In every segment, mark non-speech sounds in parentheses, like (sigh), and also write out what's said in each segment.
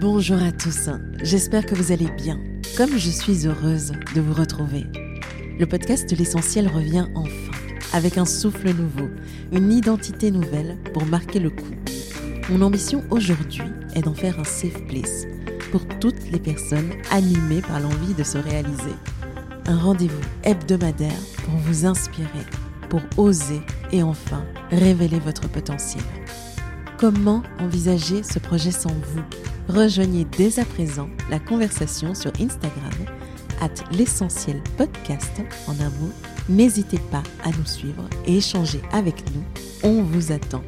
Bonjour à tous, j'espère que vous allez bien, comme je suis heureuse de vous retrouver. Le podcast l'essentiel revient enfin, avec un souffle nouveau, une identité nouvelle pour marquer le coup. Mon ambition aujourd'hui est d'en faire un safe place pour toutes les personnes animées par l'envie de se réaliser. Un rendez-vous hebdomadaire pour vous inspirer, pour oser et enfin révéler votre potentiel. Comment envisager ce projet sans vous? Rejoignez dès à présent la conversation sur Instagram, at l'essentiel podcast en un mot. N'hésitez pas à nous suivre et échanger avec nous. On vous attend.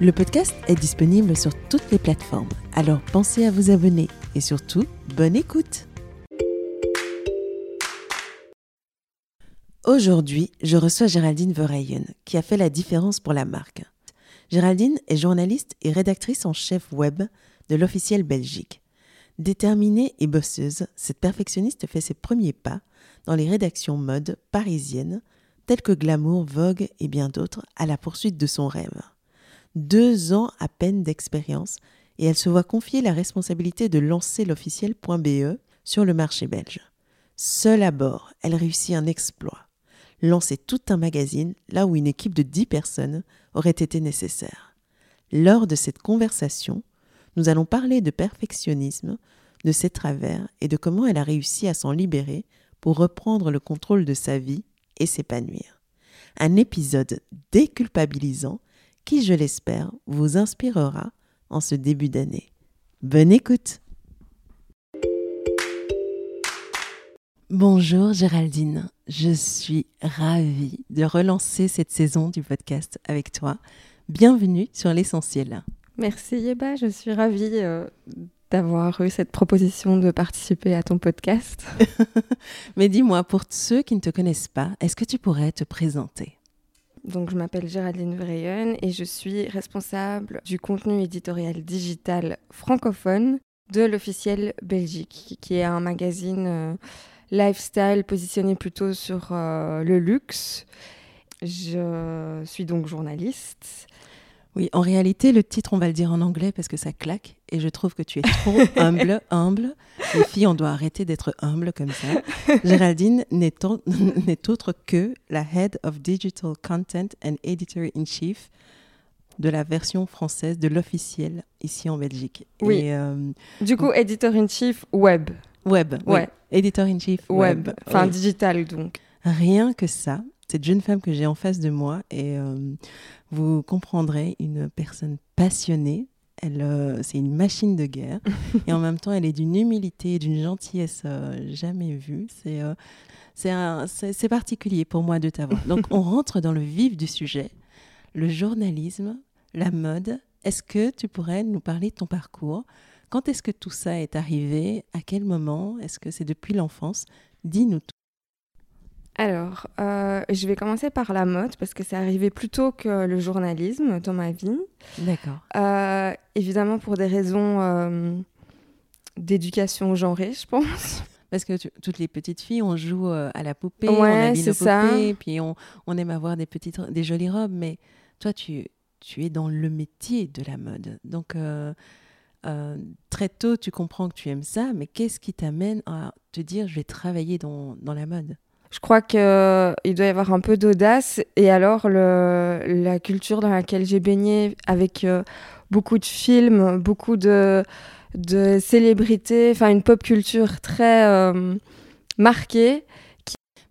Le podcast est disponible sur toutes les plateformes, alors pensez à vous abonner et surtout, bonne écoute. Aujourd'hui, je reçois Géraldine Verheyen, qui a fait la différence pour la marque. Géraldine est journaliste et rédactrice en chef web de l'officiel Belgique. Déterminée et bosseuse, cette perfectionniste fait ses premiers pas dans les rédactions mode parisiennes, telles que Glamour, Vogue et bien d'autres, à la poursuite de son rêve. Deux ans à peine d'expérience et elle se voit confier la responsabilité de lancer l'officiel.be sur le marché belge. Seule à bord, elle réussit un exploit lancer tout un magazine là où une équipe de dix personnes aurait été nécessaire. Lors de cette conversation, nous allons parler de perfectionnisme, de ses travers et de comment elle a réussi à s'en libérer pour reprendre le contrôle de sa vie et s'épanouir. Un épisode déculpabilisant qui, je l'espère, vous inspirera en ce début d'année. Bonne écoute Bonjour Géraldine, je suis ravie de relancer cette saison du podcast avec toi. Bienvenue sur l'essentiel. Merci Yeba, je suis ravie euh, d'avoir eu cette proposition de participer à ton podcast. (laughs) Mais dis-moi, pour ceux qui ne te connaissent pas, est-ce que tu pourrais te présenter? Donc, je m'appelle Géraldine Vreyen et je suis responsable du contenu éditorial digital francophone de l'officiel Belgique, qui est un magazine euh, lifestyle positionné plutôt sur euh, le luxe. Je suis donc journaliste. Oui, en réalité, le titre, on va le dire en anglais parce que ça claque. Et je trouve que tu es trop (laughs) humble, humble. Les filles, on doit arrêter d'être humble comme ça. (laughs) Géraldine (laughs) n'est autre que la Head of Digital Content and Editor-in-Chief de la version française de l'officiel ici en Belgique. Oui. Euh, du coup, Editor-in-Chief Web. Web, ouais. Editor-in-chief web. Enfin, digital donc. Rien que ça, cette jeune femme que j'ai en face de moi, et euh, vous comprendrez, une personne passionnée. Elle, euh, c'est une machine de guerre. (laughs) et en même temps, elle est d'une humilité et d'une gentillesse euh, jamais vue. C'est, c'est, c'est particulier pour moi de t'avoir. Donc, (laughs) on rentre dans le vif du sujet. Le journalisme, la mode. Est-ce que tu pourrais nous parler de ton parcours? Quand est-ce que tout ça est arrivé? À quel moment? Est-ce que c'est depuis l'enfance? Dis-nous tout. Alors, euh, je vais commencer par la mode parce que c'est arrivé plus tôt que le journalisme dans ma vie. D'accord. Euh, évidemment pour des raisons euh, d'éducation genrée, je pense. (laughs) Parce que toutes les petites filles, on joue à la poupée, on habille nos poupées, puis on, on, aime avoir des petites, des jolies robes. Mais toi, tu, tu es dans le métier de la mode. Donc, euh, très tôt, tu comprends que tu aimes ça, mais qu'est-ce qui t'amène à te dire je vais travailler dans, dans la mode? Je crois qu'il doit y avoir un peu d'audace et alors la culture dans laquelle j'ai baigné avec euh, beaucoup de films, beaucoup de, de célébrités, enfin une pop culture très euh, marquée.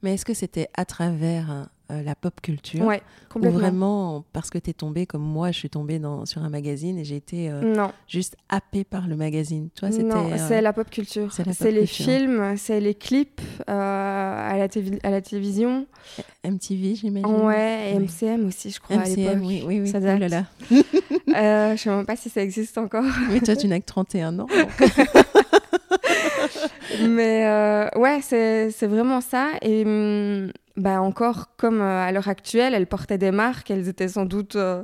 Mais est-ce que c'était à travers euh, la pop culture. Ouais, complètement. Ou vraiment parce que tu es tombée comme moi, je suis tombée dans, sur un magazine et j'ai été euh, juste happée par le magazine. Toi, c'était. Non, euh, c'est la pop culture. C'est les films, c'est les clips à, la à la télévision. MTV, j'imagine. Ouais, et MCM aussi, je crois. MCM, oui, oui, oui. Ça date. Oh là là. (laughs) je sais même pas si ça existe encore. (laughs) Mais toi, tu n'as que 31 ans. (laughs) Mais ouais, c'est vraiment ça. Et. Bah encore comme euh, à l'heure actuelle, elles portaient des marques, elles étaient sans doute euh,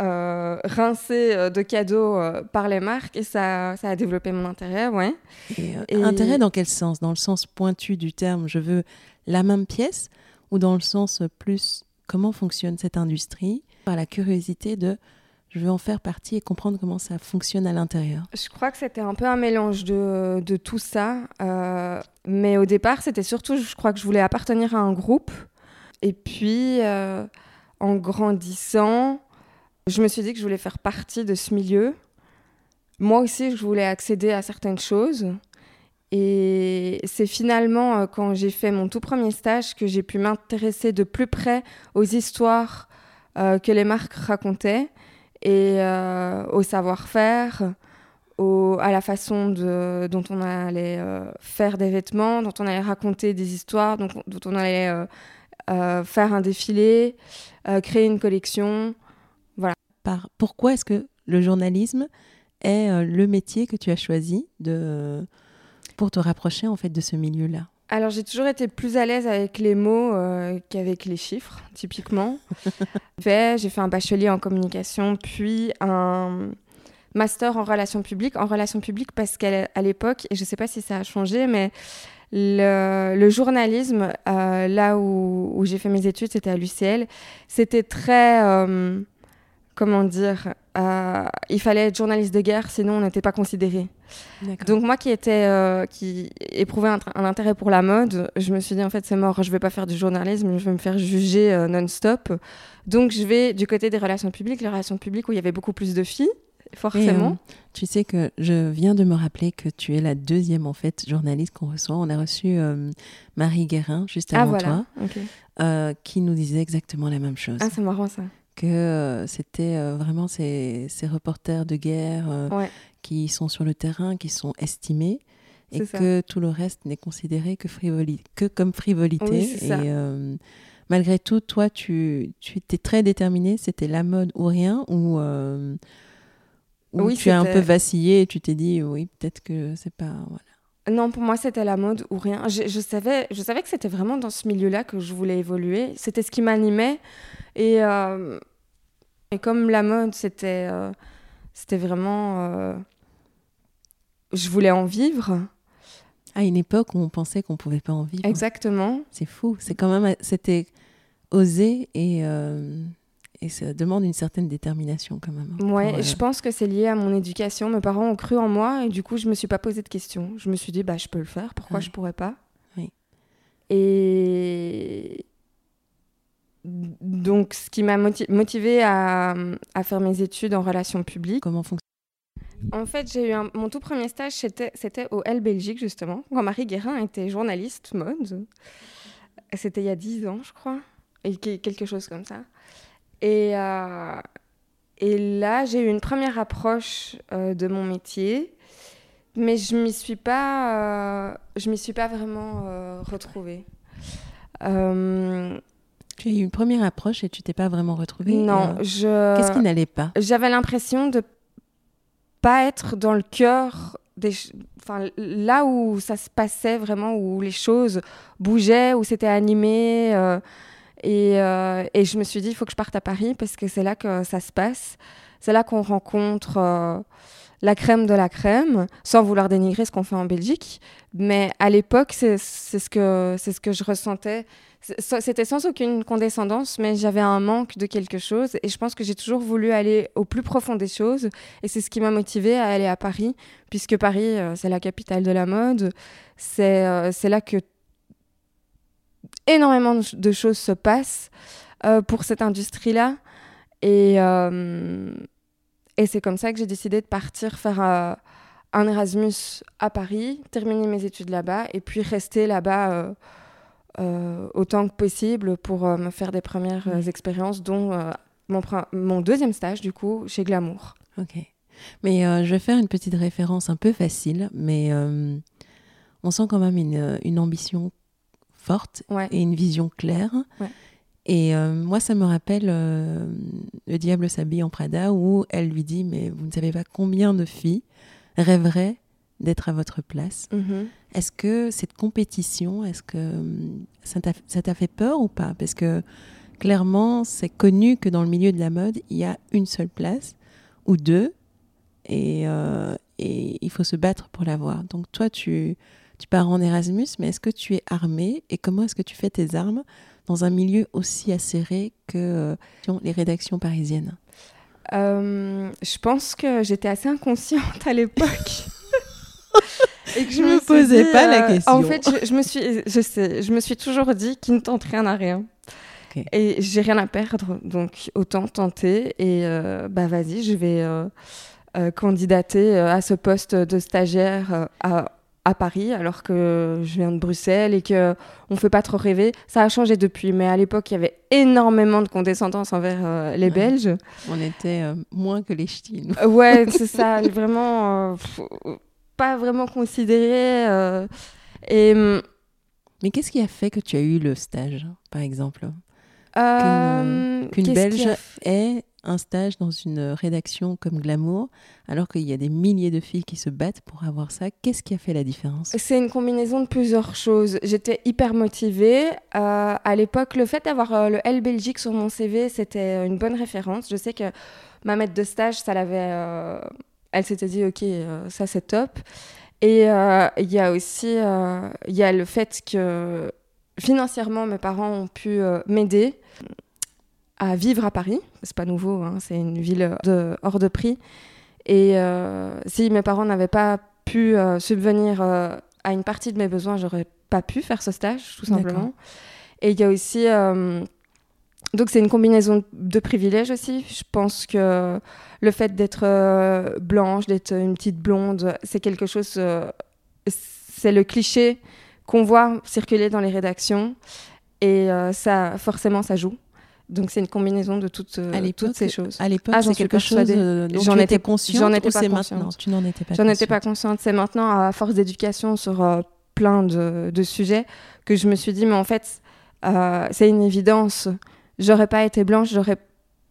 euh, rincées de cadeaux par les marques et ça, ça a développé mon intérêt, ouais. Et, Intérêt dans quel sens? Dans le sens pointu du terme, je veux la même pièce ou dans le sens plus comment fonctionne cette industrie? Par la curiosité de je veux en faire partie et comprendre comment ça fonctionne à l'intérieur Je crois que c'était un peu un mélange de, tout ça. Euh, mais au départ, c'était surtout, je crois que je voulais appartenir à un groupe. Et puis, euh, en grandissant, je me suis dit que je voulais faire partie de ce milieu. Moi aussi, je voulais accéder à certaines choses. Et c'est finalement euh, quand j'ai fait mon tout premier stage que j'ai pu m'intéresser de plus près aux histoires que les marques racontaient et euh, au savoir-faire, à la façon dont on allait euh, faire des vêtements, dont on allait raconter des histoires, dont, dont on allait euh, faire un défilé, créer une collection. Voilà. Pourquoi est-ce que le journalisme est le métier que tu as choisi de, pour te rapprocher en fait de ce milieu-là? Alors j'ai toujours été plus à l'aise avec les mots euh, qu'avec les chiffres, typiquement. (laughs) j'ai fait un bachelier en communication, puis un master en relations publiques. En relations publiques parce qu'à l'époque, et je ne sais pas si ça a changé, mais le, journalisme, euh, là où, j'ai fait mes études, c'était à l'UCL, c'était très... Euh, comment dire, il fallait être journaliste de guerre, sinon on n'était pas considéré. Donc moi qui était, euh, qui éprouvais un, intérêt pour la mode, je me suis dit en fait c'est mort, je vais pas faire du journalisme, je vais me faire juger euh, non-stop. Donc je vais du côté des relations publiques, les relations publiques où il y avait beaucoup plus de filles, forcément. tu sais que je viens de me rappeler que tu es la deuxième en fait journaliste qu'on reçoit. On a reçu Marie Guérin juste ah, avant toi, qui nous disait exactement la même chose. Ah c'est marrant ça que euh, c'était euh, vraiment ces, ces, reporters de guerre euh, qui sont sur le terrain, qui sont estimés, et que tout le reste n'est considéré que, que comme frivolité. et malgré tout, toi, tu, tu étais très déterminée, c'était la mode ou rien, ou, tu as un peu vacillé et tu t'es dit, oui, peut-être que c'est pas... Voilà. Non, pour moi, c'était la mode ou rien. Je, je, savais, je savais que c'était vraiment dans ce milieu-là que je voulais évoluer. C'était ce qui m'animait. Et, euh, et comme la mode, c'était euh, c'était vraiment. Euh, je voulais en vivre. À une époque où on pensait qu'on pouvait pas en vivre. Exactement. C'est fou. C'est quand même. C'était osé et et ça demande une certaine détermination quand même. Hein, ouais, je pense que c'est lié à mon éducation. Mes parents ont cru en moi et du coup, je me suis pas posé de questions. Je me suis dit, bah, je peux le faire. Pourquoi je pourrais pas? Oui. Et donc, ce qui m'a motivé à, à, faire mes études en relations publiques. Comment En fait, j'ai eu mon tout premier stage, c'était au L Belgique, justement, quand Marie Guérin était journaliste mode. C'était il y a 10 ans, je crois, et quelque chose comme ça. Et, euh, et là, j'ai eu une première approche euh, de mon métier, mais je m'y suis pas, euh, je m'y suis pas vraiment retrouvée. Tu as eu une première approche et tu t'es pas vraiment retrouvée Non, je. Qu'est-ce qui n'allait pas? J'avais l'impression de pas être dans le cœur des, enfin là où ça se passait vraiment, où les choses bougeaient, où c'était animé. Et, euh, et, je me suis dit, il faut que je parte à Paris parce que c'est là que ça se passe. C'est là qu'on rencontre euh, la crème de la crème, sans vouloir dénigrer ce qu'on fait en Belgique. Mais à l'époque, c'est ce, que, ce que je ressentais. C'était sans aucune condescendance, mais j'avais un manque de quelque chose. Et je pense que j'ai toujours voulu aller au plus profond des choses. Et c'est ce qui m'a motivée à aller à Paris, puisque Paris, euh, c'est la capitale de la mode. C'est là que énormément de choses se passent euh, pour cette industrie-là. Et, euh, et c'est comme ça que j'ai décidé de partir faire euh, un Erasmus à Paris, terminer mes études là-bas et puis rester là-bas autant que possible pour me faire des premières expériences, dont mon, mon, deuxième stage, du coup, chez Glamour. Ok. Mais je vais faire une petite référence un peu facile, mais on sent quand même une, une ambition forte et une vision claire. Et euh, moi, ça me rappelle euh, Le diable s'habille en Prada, où elle lui dit Mais vous ne savez pas combien de filles rêveraient d'être à votre place. Mm-hmm. Est-ce que cette compétition, est-ce que hum, ça t'a fait peur ou pas? Parce que clairement, c'est connu que dans le milieu de la mode, il y a une seule place ou deux, et, euh, et il faut se battre pour l'avoir. Donc toi, tu tu pars en Erasmus, mais est-ce que tu es armé et comment est-ce que tu fais tes armes dans un milieu aussi acéré que euh, les rédactions parisiennes? Je pense que j'étais assez inconsciente à l'époque. (laughs) et que je, me, posais pas la question. En fait, je, me suis, je sais, je me suis toujours dit qu'il ne tente rien à rien. Et j'ai rien à perdre, donc autant tenter. Et bah vas-y, je vais candidater à ce poste de stagiaire à à Paris alors que je viens de Bruxelles et que on fait pas trop rêver. Ça a changé depuis, mais à l'époque il y avait énormément de condescendance envers euh, les Belges. On était euh, moins que les ch'tis. Euh, ouais, c'est ça, vraiment pas vraiment considéré. et hum, mais qu'est-ce qui a fait que tu as eu le stage, par exemple? Qu'une Belge ait un stage dans une rédaction comme Glamour, alors qu'il y a des milliers de filles qui se battent pour avoir ça? Qu'est-ce qui a fait la différence? C'est une combinaison de plusieurs choses. J'étais hyper motivée. Euh, à l'époque, le fait d'avoir euh, le L Belgique sur mon CV, c'était une bonne référence. Je sais que ma maître de stage, ça l'avait. Euh, elle s'était dit, ok, ça c'est top. Et il y a aussi il y a le fait que financièrement, mes parents ont pu m'aider à vivre à Paris. C'est pas nouveau, hein, c'est une ville de, hors de prix. Et euh, si mes parents n'avaient pas pu euh, subvenir euh, à une partie de mes besoins, j'aurais pas pu faire ce stage, tout simplement. Et il y a aussi. Donc, c'est une combinaison de privilèges aussi. Je pense que le fait d'être blanche, d'être une petite blonde, c'est quelque chose. c'est le cliché qu'on voit circuler dans les rédactions. Et ça, forcément, ça joue. Donc c'est une combinaison de toutes, euh, toutes ces choses. À l'époque, ah, c'est quelque chose euh, j'en étais consciente. J'en étais pas consciente. Tu n'en étais pas. J'en étais pas consciente? C'est maintenant à force d'éducation sur euh, plein de, de, sujets que je me suis dit mais en fait c'est une évidence. J'aurais pas été blanche, j'aurais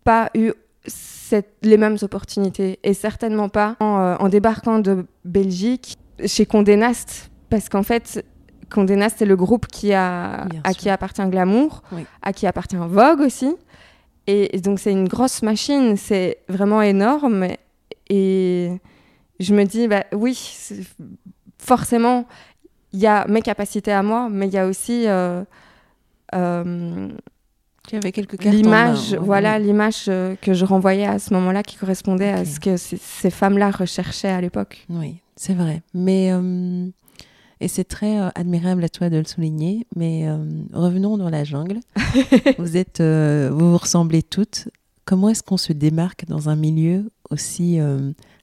pas eu cette, les mêmes opportunités et certainement pas en, en débarquant de Belgique chez Condé Nast parce qu'en fait Condé Nast, c'est le groupe qui a, à qui appartient Glamour, à qui appartient Vogue aussi. Et, donc, c'est une grosse machine, c'est vraiment énorme. Et je me dis, bah, oui, forcément, il y a mes capacités à moi, mais il y a aussi. Euh, euh, quelques l'image voilà l'image euh, que je renvoyais à ce moment-là qui correspondait à ce que ces femmes-là recherchaient à l'époque oui c'est vrai mais et c'est très euh, admirable à toi de le souligner. Mais euh, revenons dans la jungle. (laughs) vous êtes, euh, vous vous ressemblez toutes. Comment est-ce qu'on se démarque dans un milieu aussi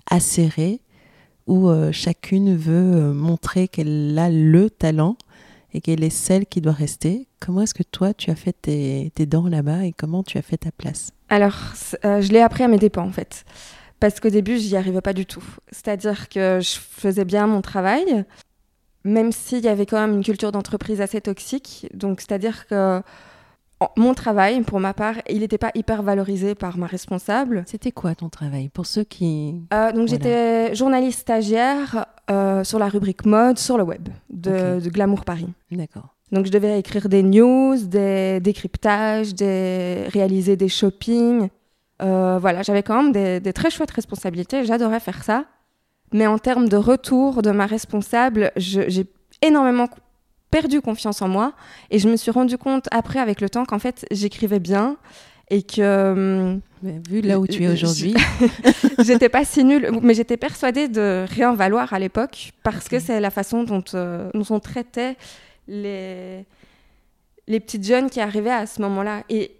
acéré où chacune veut montrer qu'elle a le talent et qu'elle est celle qui doit rester Comment est-ce que toi, tu as fait tes, dents là-bas et comment tu as fait ta place? Alors, je l'ai appris à mes dépens en fait parce qu'au début, j'y arrivais pas du tout. C'est-à-dire que je faisais bien mon travail, même s'il y avait quand même une culture d'entreprise assez toxique. Donc, c'est-à-dire que mon travail, pour ma part, il n'était pas hyper valorisé par ma responsable. C'était quoi ton travail Pour ceux qui... Euh, donc j'étais journaliste stagiaire euh, sur la rubrique mode sur le web de, Glamour Paris. D'accord. Donc je devais écrire des news, des décryptages, des... réaliser des shoppings. Euh, voilà, j'avais quand même des, des très chouettes responsabilités. J'adorais faire ça. Mais en termes de retour de ma responsable, j'ai énormément perdu confiance en moi. Et je me suis rendu compte après avec le temps qu'en fait j'écrivais bien et que hum, vu là où tu es aujourd'hui. (laughs) j'étais pas si nulle mais j'étais persuadée de rien valoir à l'époque parce que c'est la façon dont, euh, dont, on traitait les les petites jeunes qui arrivaient à ce moment-là. Et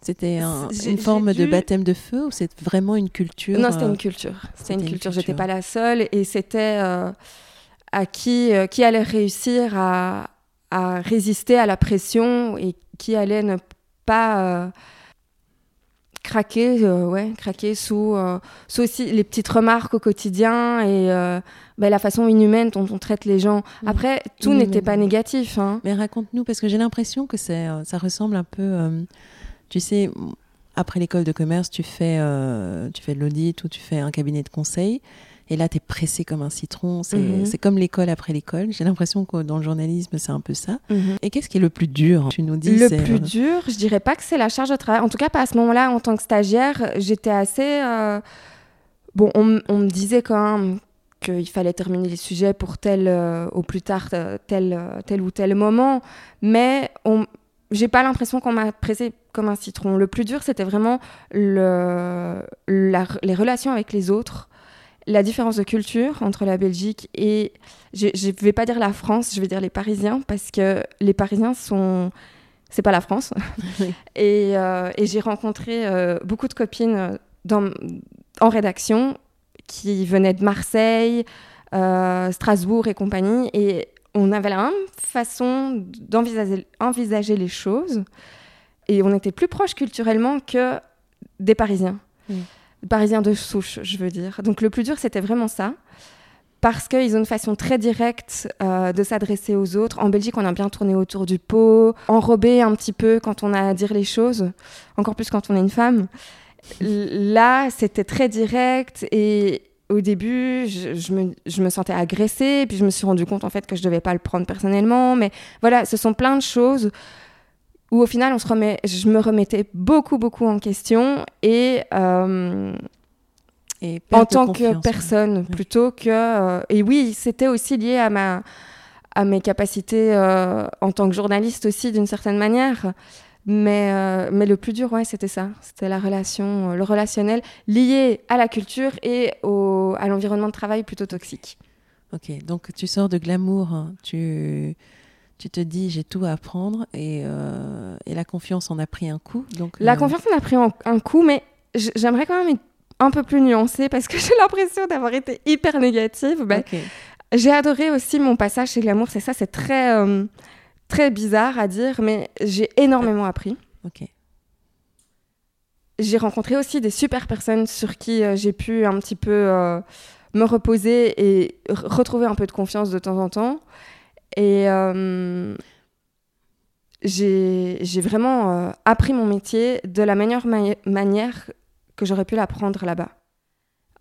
c'était une forme de baptême de feu ou c'est vraiment une culture Non, c'était une euh, culture. C'était une, culture. J'étais pas la seule et c'était euh, à qui euh, qui allait réussir à, à, résister à la pression et qui allait ne pas craquer, ouais, craquer sous, sous aussi les petites remarques au quotidien et ben, la façon inhumaine dont on traite les gens. Mm. Après, tout n'était pas négatif. Hein. Mais raconte-nous parce que j'ai l'impression que ça ressemble un peu tu sais, après l'école de commerce, tu fais, euh, tu fais de l'audit ou tu fais un cabinet de conseil. Et là, tu es pressé comme un citron. Mhm. C'est comme l'école après l'école. J'ai l'impression que dans le journalisme, c'est un peu ça. Mhm. Et qu'est-ce qui est le plus dur Tu nous dis Le plus euh, dur, je dirais pas que c'est la charge de travail. En tout cas, pas à ce moment-là, en tant que stagiaire, j'étais assez. Euh, bon, on, on, me disait quand même qu'il fallait terminer les sujets pour tel, au plus tard, tel, tel ou tel moment. Mais on j'ai pas l'impression qu'on m'a pressé comme un citron. Le plus dur, c'était vraiment le, les relations avec les autres, la différence de culture entre la Belgique et, je ne vais pas dire la France, je vais dire les Parisiens, parce que les Parisiens sont... C'est pas la France. (laughs) (laughs) et, euh, et j'ai rencontré euh, beaucoup de copines dans, en rédaction qui venaient de Marseille, euh, Strasbourg et compagnie. Et on avait la même façon d'envisager envisager les choses. Et on était plus proches culturellement que des Parisiens. Parisiens de souche, je veux dire. Donc le plus dur, c'était vraiment ça. Parce qu'ils ont une façon très directe euh, de s'adresser aux autres. En Belgique, on a bien tourné autour du pot, enrobé un petit peu quand on a à dire les choses, encore plus quand on est une femme. Là, c'était très direct et au début, je, me, je, me, sentais agressée, puis je me suis rendu compte en fait que je devais pas le prendre personnellement. Mais voilà, ce sont plein de choses où au final, on se remet, je me remettais beaucoup, beaucoup en question et, euh, et en tant que personne plutôt que. Euh, et oui, c'était aussi lié à, ma, à mes capacités euh, en tant que journaliste aussi, d'une certaine manière. Mais, mais le plus dur, ouais, c'était ça. C'était la relation, le relationnel lié à la culture et au, à l'environnement de travail plutôt toxique. Ok, donc tu sors de glamour, hein. tu, tu te dis j'ai tout à apprendre et, euh, et, la confiance en a pris un coup. Donc, la confiance en a pris un, coup, mais j'aimerais quand même être un peu plus nuancée parce que (laughs) j'ai l'impression d'avoir été hyper négative. Ben, j'ai adoré aussi mon passage chez Glamour, c'est ça, c'est très très bizarre à dire, mais j'ai énormément appris. Ok. J'ai rencontré aussi des super personnes sur qui euh, j'ai pu un petit peu euh, me reposer et retrouver un peu de confiance de temps en temps. Et euh, j'ai vraiment appris mon métier de la meilleure manière que j'aurais pu l'apprendre là-bas.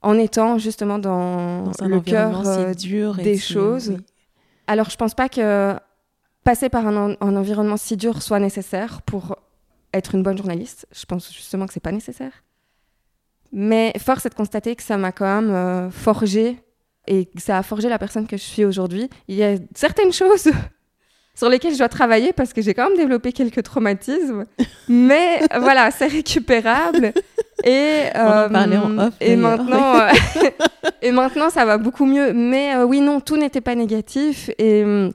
En étant justement dans, le cœur des choses. Alors, je pense pas que passer par un, environnement si dur soit nécessaire pour être une bonne journaliste. Je pense justement que c'est pas nécessaire. Mais force est de constater que ça m'a quand même euh, forgé et ça a forgé la personne que je suis aujourd'hui. Il y a certaines choses (laughs) sur lesquelles je dois travailler parce que j'ai quand même développé quelques traumatismes. (laughs) Mais voilà, c'est récupérable. Et, euh, en off, et maintenant, (laughs) euh, et maintenant, ça va beaucoup mieux. Mais oui, non, tout n'était pas négatif. Et hum,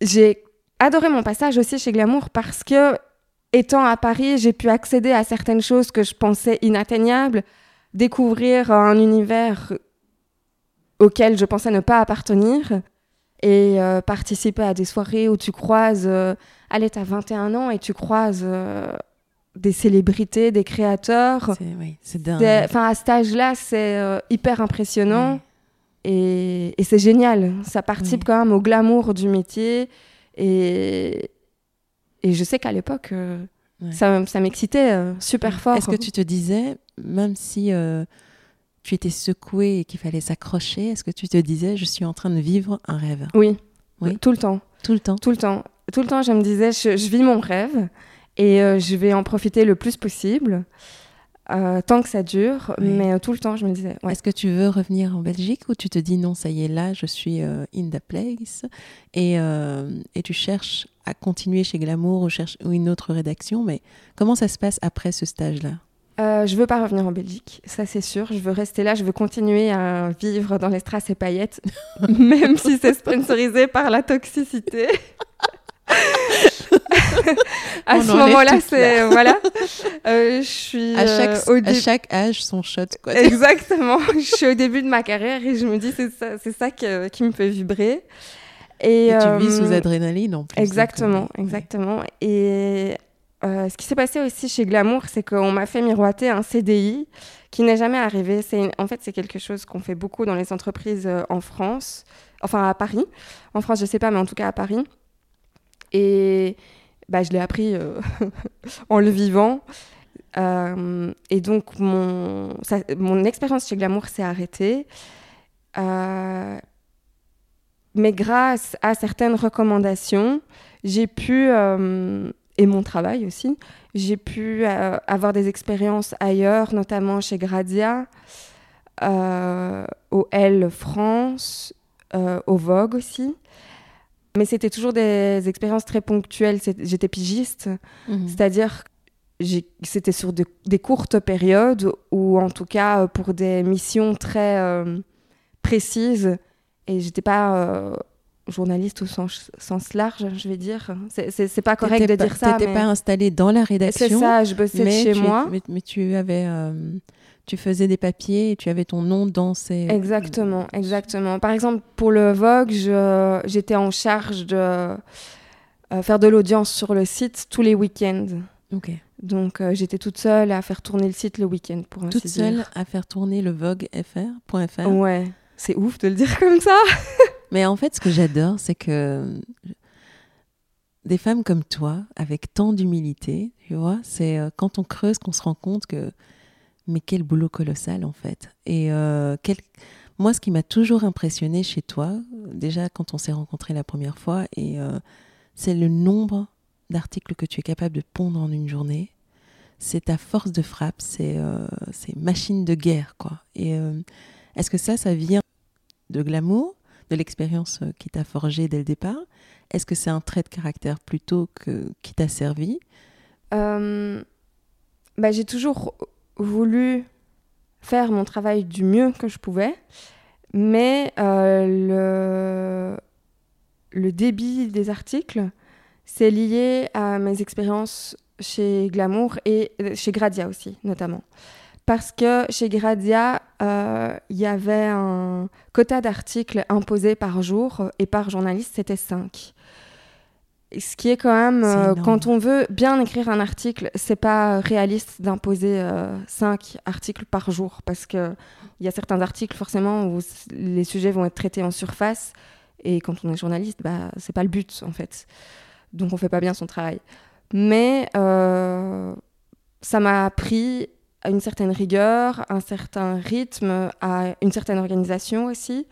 j'ai adoré mon passage aussi chez Glamour parce que, étant à Paris, j'ai pu accéder à certaines choses que je pensais inatteignables, découvrir un univers auquel je pensais ne pas appartenir et euh, participer à des soirées où tu croises, euh, allez, t'as 21 ans et tu croises euh, des célébrités, des créateurs. C'est dingue. Enfin, à cet âge-là, c'est hyper impressionnant. Et, c'est génial. Ça participe quand même au glamour du métier. Et, et je sais qu'à l'époque, euh, ça, ça m'excitait euh, super fort. Est-ce que tu te disais, même si euh, tu étais secoué et qu'il fallait s'accrocher, est-ce que tu te disais, je suis en train de vivre un rêve? Oui, oui. tout le temps. Tout le temps Tout le temps. Tout le temps, je me disais, je, je vis mon rêve et je vais en profiter le plus possible. Euh, tant que ça dure, mais euh, tout le temps, je me disais. Est-ce que tu veux revenir en Belgique ou tu te dis non, ça y est, là, je suis euh, in the place et, et, tu cherches à continuer chez Glamour ou, cherche, ou une autre rédaction, mais comment ça se passe après ce stage-là? Je veux pas revenir en Belgique, ça c'est sûr. Je veux rester là, je veux continuer à vivre dans les strass et paillettes, (laughs) même si c'est sponsorisé par la toxicité. (laughs) à ce moment-là, c'est voilà. (laughs) Euh, je suis à chaque, euh, chaque âge son shot. Quoi. Exactement. je suis au début de ma carrière et je me dis c'est ça, c'est ça qui me fait vibrer. Et, tu vis sous euh, adrénaline en plus. Exactement, exactement. Et ce qui s'est passé aussi chez Glamour, c'est qu'on m'a fait miroiter un CDI qui n'est jamais arrivé. En fait c'est quelque chose qu'on fait beaucoup dans les entreprises en France, enfin à Paris. En France, je sais pas, mais en tout cas à Paris. Et bah, je l'ai appris euh, (laughs) en le vivant. Euh, et donc, mon, mon expérience chez Glamour s'est arrêtée. Euh, mais grâce à certaines recommandations, j'ai pu, et mon travail aussi, j'ai pu avoir des expériences ailleurs, notamment chez Gradia, au L France, au Vogue aussi Mais c'était toujours des expériences très ponctuelles. J'étais pigiste, mhm. c'est-à-dire c'était sur des courtes périodes ou en tout cas euh, pour des missions très euh, précises. Et j'étais pas euh, journaliste au sens, sens, large, je vais dire. C'est pas correct de dire ça. Tu n'étais pas installé dans la rédaction. C'est ça, je bossais chez moi. Mais, tu avais tu faisais des papiers et tu avais ton nom dans ces... Exactement, exactement. Par exemple, pour le Vogue, j'étais en charge de euh, faire de l'audience sur le site tous les week-ends. Ok. Donc euh, j'étais toute seule à faire tourner le site le week-end, pour ainsi Toute seule à faire tourner le voguefr.fr Ouais, c'est ouf de le dire comme ça. (laughs) Mais en fait, ce que j'adore, c'est que des femmes comme toi, avec tant d'humilité, tu vois, c'est euh, quand on creuse qu'on se rend compte que mais quel boulot colossal en fait. Et euh, moi, ce qui m'a toujours impressionné chez toi, déjà quand on s'est rencontrés la première fois, et euh, c'est le nombre d'articles que tu es capable de pondre en une journée. C'est ta force de frappe, c'est euh, machine de guerre, quoi. Et euh, est-ce que ça, ça vient de glamour, de l'expérience qui t'a forgé dès le départ Est-ce que c'est un trait de caractère plutôt que qui t'a servi? Bah, J'ai toujours voulu faire mon travail du mieux que je pouvais, mais euh, le, le débit des articles, c'est lié à mes expériences chez Glamour et euh, chez Gradia aussi, notamment. Parce que chez Gradia, euh, il y avait un quota d'articles imposé par jour et par journaliste, c'était 5 ce qui est quand même, euh, quand on veut bien écrire un article, c'est pas réaliste d'imposer euh, cinq articles par jour parce que il y a certains articles forcément où les sujets vont être traités en surface et quand on est journaliste, bah c'est pas le but en fait. Donc on fait pas bien son travail. Mais euh, ça m'a appris à une certaine rigueur, un certain rythme, à une certaine organisation aussi.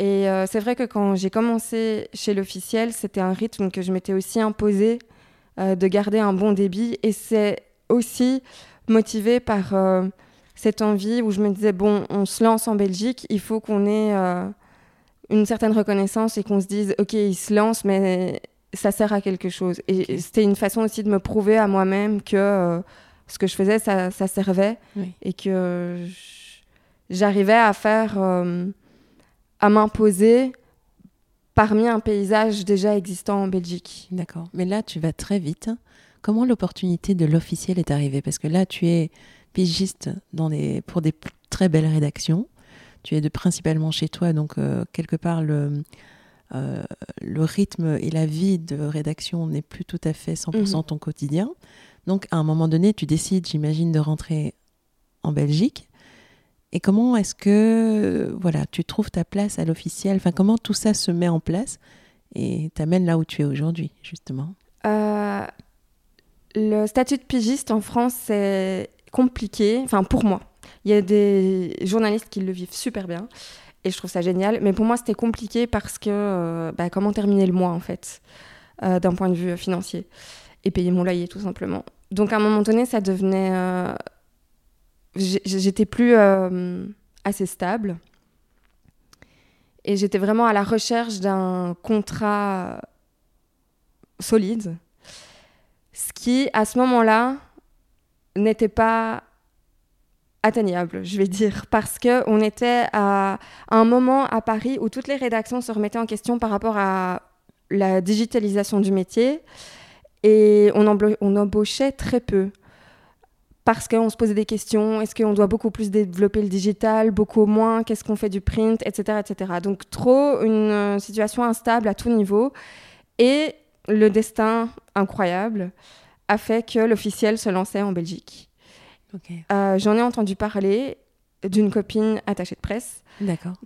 Et euh, c'est vrai que quand j'ai commencé chez l'officiel, c'était un rythme que je m'étais aussi imposé euh, de garder un bon débit. Et c'est aussi motivé par euh, cette envie où je me disais, bon, on se lance en Belgique, il faut qu'on ait une certaine reconnaissance et qu'on se dise, ok, il se lance, mais ça sert à quelque chose. Et c'était une façon aussi de me prouver à moi-même que ce que je faisais, ça, ça servait et que j'arrivais à faire à m'imposer parmi un paysage déjà existant en Belgique. D'accord. Mais là, tu vas très vite. Comment l'opportunité de l'officiel est arrivée? Parce que là, tu es pigiste dans pour des très belles rédactions. Tu es de, principalement chez toi, donc euh, quelque part, le, euh, le rythme et la vie de rédaction n'est plus tout à fait 100% mhm. ton quotidien. Donc, à un moment donné, tu décides, j'imagine, de rentrer en Belgique. Et comment est-ce que voilà, tu trouves ta place à l'officiel? Enfin, comment tout ça se met en place et t'amène là où tu es aujourd'hui, justement? Euh, Le statut de pigiste en France, c'est compliqué. Enfin, pour moi, il y a des journalistes qui le vivent super bien et je trouve ça génial. Mais pour moi, c'était compliqué parce que euh, bah, comment terminer le mois en fait, euh, d'un point de vue financier et payer mon loyer tout simplement. Donc à un moment donné, ça devenait j'étais plus euh, assez stable. Et j'étais vraiment à la recherche d'un contrat solide. Ce qui, à ce moment-là, n'était pas atteignable, je vais dire, parce qu'on était à un moment à Paris où toutes les rédactions se remettaient en question par rapport à la digitalisation du métier et on, on embauchait très peu parce qu'on se posait des questions. Est-ce qu'on doit beaucoup plus développer le digital, beaucoup moins Qu'est-ce qu'on fait du print, etc., etc. Donc trop une euh, situation instable à tout niveau. Et le destin incroyable a fait que l'officiel se lançait en Belgique. Euh, j'en ai entendu parler d'une copine attachée de presse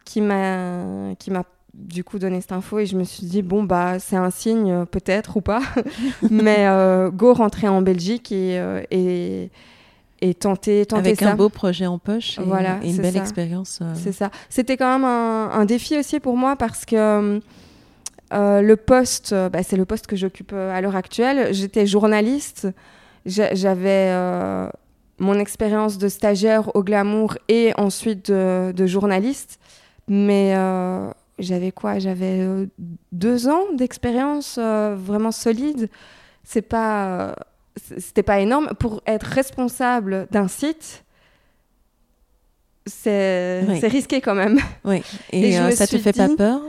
qui m'a qui m'a du coup donné cette info et je me suis dit bon bah c'est un signe euh, peut-être ou pas (laughs) mais go rentrer en Belgique et, et et tenter, tenter Avec un beau projet en poche et, voilà, une belle expérience. Euh. C'est ça. C'était quand même un, défi aussi pour moi parce que euh, le poste, bah, c'est le poste que j'occupe euh, à l'heure actuelle. J'étais journaliste. J'avais mon expérience de stagiaire au Glamour et ensuite de, journaliste. Mais j'avais quoi? J'avais euh, deux ans d'expérience euh, vraiment solide. C'est pas, c'était pas énorme pour être responsable d'un site. C'est risqué quand même. Oui. (laughs) Et, ça te fait pas peur?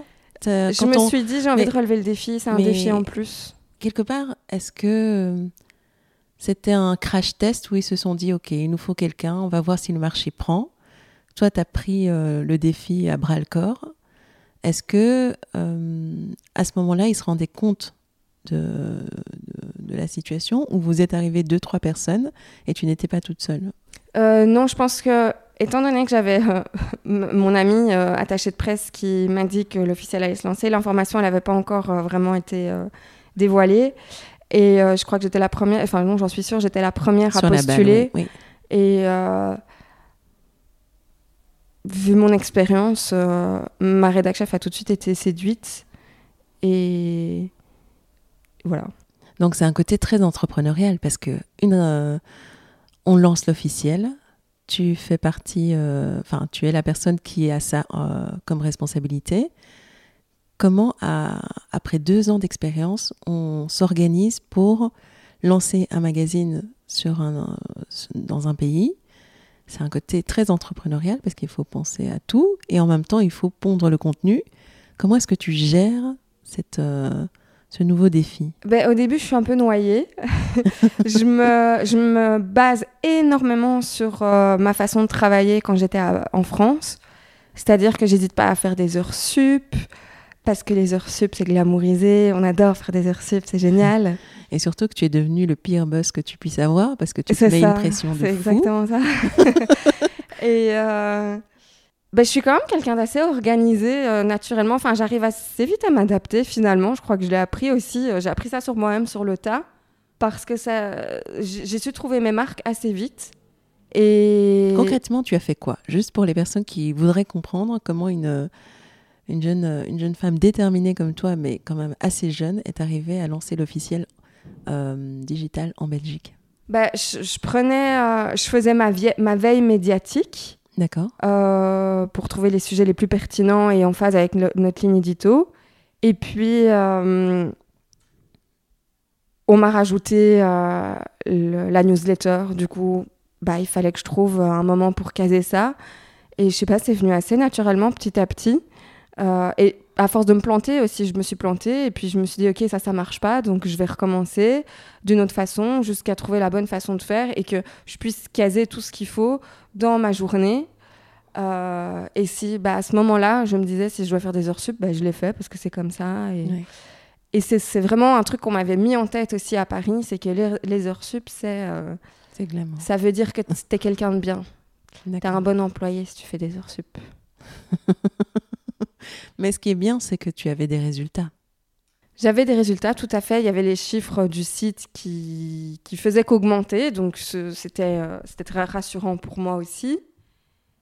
Je me suis dit, j'ai envie de relever le défi. C'est un défi en plus. Quelque part, est-ce que c'était un crash test où ils se sont dit, OK, il nous faut quelqu'un, on va voir si le marché prend. Toi, tu as pris le défi à bras le corps. Est-ce que euh, à ce moment-là, ils se rendaient compte de, la situation ou vous êtes arrivé deux, trois personnes et tu n'étais pas toute seule? Euh, Non, je pense que, étant donné que j'avais euh, mon ami attaché de presse qui m'a dit que l'officiel allait se lancer, l'information, n'avait pas encore vraiment été dévoilée. Et je crois que j'étais la première, enfin non, j'en suis sûre, j'étais la première à postuler. oui. Et vu mon expérience, euh, ma rédac chef a tout de suite été séduite. Et voilà. Donc c'est un côté très entrepreneurial parce que une, euh, on lance l'officiel, tu fais partie, euh, enfin tu es la personne qui a ça comme responsabilité. Comment, après deux ans d'expérience, on s'organise pour lancer un magazine dans un pays c'est un côté très entrepreneurial parce qu'il faut penser à tout et en même temps il faut pondre le contenu. Comment est-ce que tu gères euh, ce nouveau défi? Ben, Au début, je suis un peu noyée. (laughs) je, me, je me base énormément sur euh, ma façon de travailler quand j'étais en France. C'est-à-dire que j'hésite pas à faire des heures sup, parce que les heures sup, c'est glamourisé. On adore faire des heures sup, c'est génial. (laughs) Et surtout que tu es devenu le pire boss que tu puisses avoir parce que tu mets une pression de fou. C'est exactement ça. (laughs) et euh, ben, je suis quand même quelqu'un d'assez organisé euh, naturellement. Enfin, j'arrive assez vite à m'adapter finalement. Je crois que je l'ai appris aussi. Euh, j'ai appris ça sur moi-même sur le tas parce que ça, j'ai su trouver mes marques assez vite. Et concrètement, tu as fait quoi? Juste pour les personnes qui voudraient comprendre comment une une jeune, une jeune femme déterminée comme toi, mais quand même assez jeune, est arrivée à lancer l'officiel euh, digital en Belgique bah, je, prenais, euh, je faisais ma, ma veille médiatique. D'accord. Euh, pour trouver les sujets les plus pertinents et en phase avec notre ligne édito. Et puis, on m'a rajouté la newsletter. Du coup, bah, il fallait que je trouve un moment pour caser ça. Et je sais pas, c'est venu assez naturellement, petit à petit. Euh, et à force de me planter aussi, je me suis plantée et puis je me suis dit ok ça ça marche pas donc je vais recommencer d'une autre façon jusqu'à trouver la bonne façon de faire et que je puisse caser tout ce qu'il faut dans ma journée. Euh, et si bah, à ce moment-là je me disais si je dois faire des heures sup, bah, je l'ai fait parce que c'est comme ça. Et, et c'est vraiment un truc qu'on m'avait mis en tête aussi à Paris, c'est que les, heures sup c'est euh, ça veut dire que tu es quelqu'un de bien. Tu es un bon employé si tu fais des heures sup. (laughs) Mais ce qui est bien, c'est que tu avais des résultats. J'avais des résultats, tout à fait. Il y avait les chiffres du site qui, qui faisaient qu'augmenter, donc c'était euh, c'était très rassurant pour moi aussi.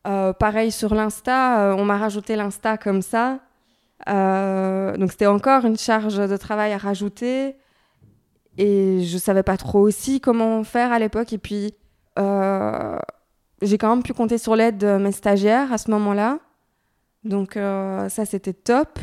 Euh, pareil sur l'Insta, euh, on m'a rajouté l'Insta comme ça. donc c'était encore une charge de travail à rajouter. Et je savais pas trop aussi comment faire à l'époque. Et puis j'ai quand même pu compter sur l'aide de mes stagiaires à ce moment-là. Donc euh, ça, c'était top.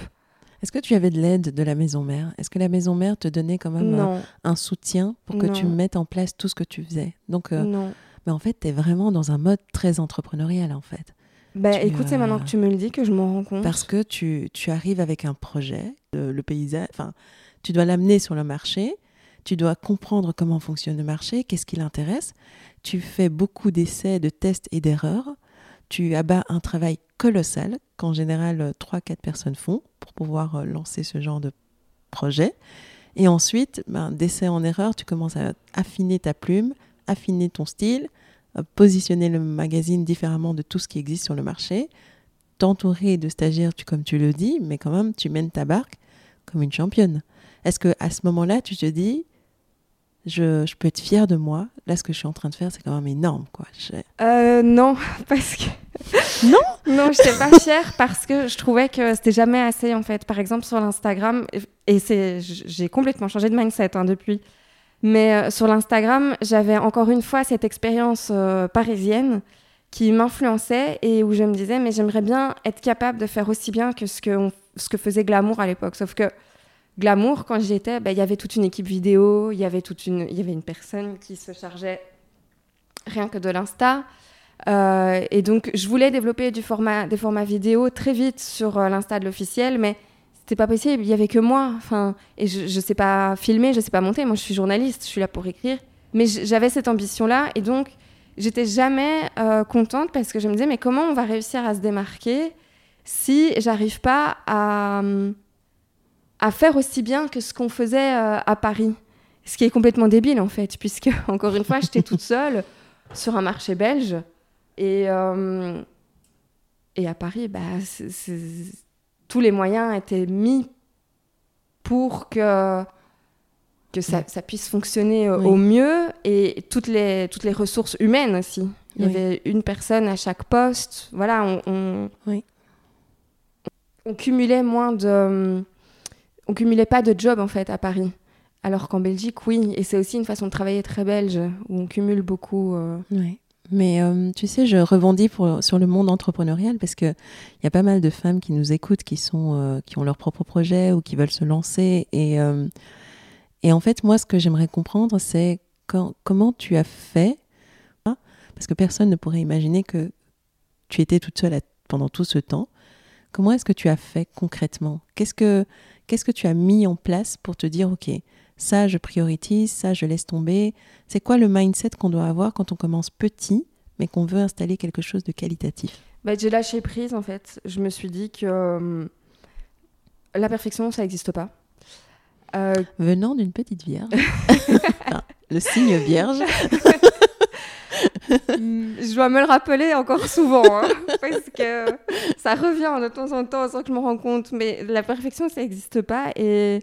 Est-ce que tu avais de l'aide de la maison mère? Est-ce que la maison mère te donnait quand même un, soutien pour que tu mettes en place tout ce que tu faisais? Donc, euh, non. Mais en fait, tu es vraiment dans un mode très entrepreneurial, en fait. Bah, écoute, c'est maintenant que tu me le dis que je m'en rends compte. Parce que tu, tu arrives avec un projet, le paysage, enfin, tu dois l'amener sur le marché, tu dois comprendre comment fonctionne le marché, qu'est-ce qui l'intéresse. Tu fais beaucoup d'essais, de tests et d'erreurs tu abats un travail colossal qu'en général 3-4 personnes font pour pouvoir euh, lancer ce genre de projet. Et ensuite, ben, d'essai en erreur, tu commences à affiner ta plume, affiner ton style, euh, positionner le magazine différemment de tout ce qui existe sur le marché, t'entourer de stagiaires, tu, comme tu le dis, mais quand même, tu mènes ta barque comme une championne. Est-ce que à ce moment-là, tu te dis, je, je, peux être fière de moi. Là, ce que je suis en train de faire, c'est quand même énorme, quoi. Euh, non, (laughs) parce que non? (laughs) Non, je n'étais pas fière parce que je trouvais que c'était jamais assez, en fait. Par exemple, sur l'Instagram, et c'est, j'ai complètement changé de mindset hein, depuis. Mais euh, sur l'Instagram, j'avais encore une fois cette expérience euh, parisienne qui m'influençait et où je me disais, mais j'aimerais bien être capable de faire aussi bien que ce qu'on ce que faisait Glamour à l'époque. Sauf que Glamour, quand j'y étais, bah, il y avait toute une équipe vidéo, il y avait toute une, il y avait une personne qui se chargeait rien que de l'Insta. Euh, et donc, je voulais développer du format, des formats vidéo très vite sur euh, l'Insta de l'officiel, mais c'était pas possible. Il y avait que moi. Enfin, et je, je sais pas filmer, je sais pas monter. Moi, je suis journaliste, je suis là pour écrire. Mais j'avais cette ambition-là, et donc j'étais jamais euh, contente parce que je me disais mais comment on va réussir à se démarquer si j'arrive pas à, à faire aussi bien que ce qu'on faisait euh, à Paris. Ce qui est complètement débile en fait, puisque (laughs) encore une fois, j'étais toute seule sur un marché belge et, euh, et à Paris, bah, tous les moyens étaient mis pour que que ça, ça, puisse fonctionner au mieux et toutes les, toutes les ressources humaines aussi. Il y avait une personne à chaque poste. Voilà, on, on, oui. on cumulait moins de. On cumulait pas de jobs en fait à Paris. Alors qu'en Belgique, oui. Et c'est aussi une façon de travailler très belge où on cumule beaucoup. Euh. Mais euh, tu sais, je rebondis pour, sur le monde entrepreneurial parce qu'il y a pas mal de femmes qui nous écoutent, qui, sont, euh, qui ont leur propre projet ou qui veulent se lancer. Et et en fait, moi, ce que j'aimerais comprendre, c'est comment tu as fait, hein, parce que personne ne pourrait imaginer que tu étais toute seule pendant tout ce temps. Comment est-ce que tu as fait concrètement? Qu'est-ce que qu'est-ce que tu as mis en place pour te dire, ok, ça je priorise, ça je laisse tomber C'est quoi le mindset qu'on doit avoir quand on commence petit, mais qu'on veut installer quelque chose de qualitatif? Bah, J'ai lâché prise en fait. Je me suis dit que euh, la perfection, ça n'existe pas. Euh, Venant d'une petite vierge. (laughs) le signe vierge. (laughs) je dois me le rappeler encore souvent, hein, (laughs) parce que ça revient de temps en temps sans que je me rends compte. Mais la perfection, ça n'existe pas. Et,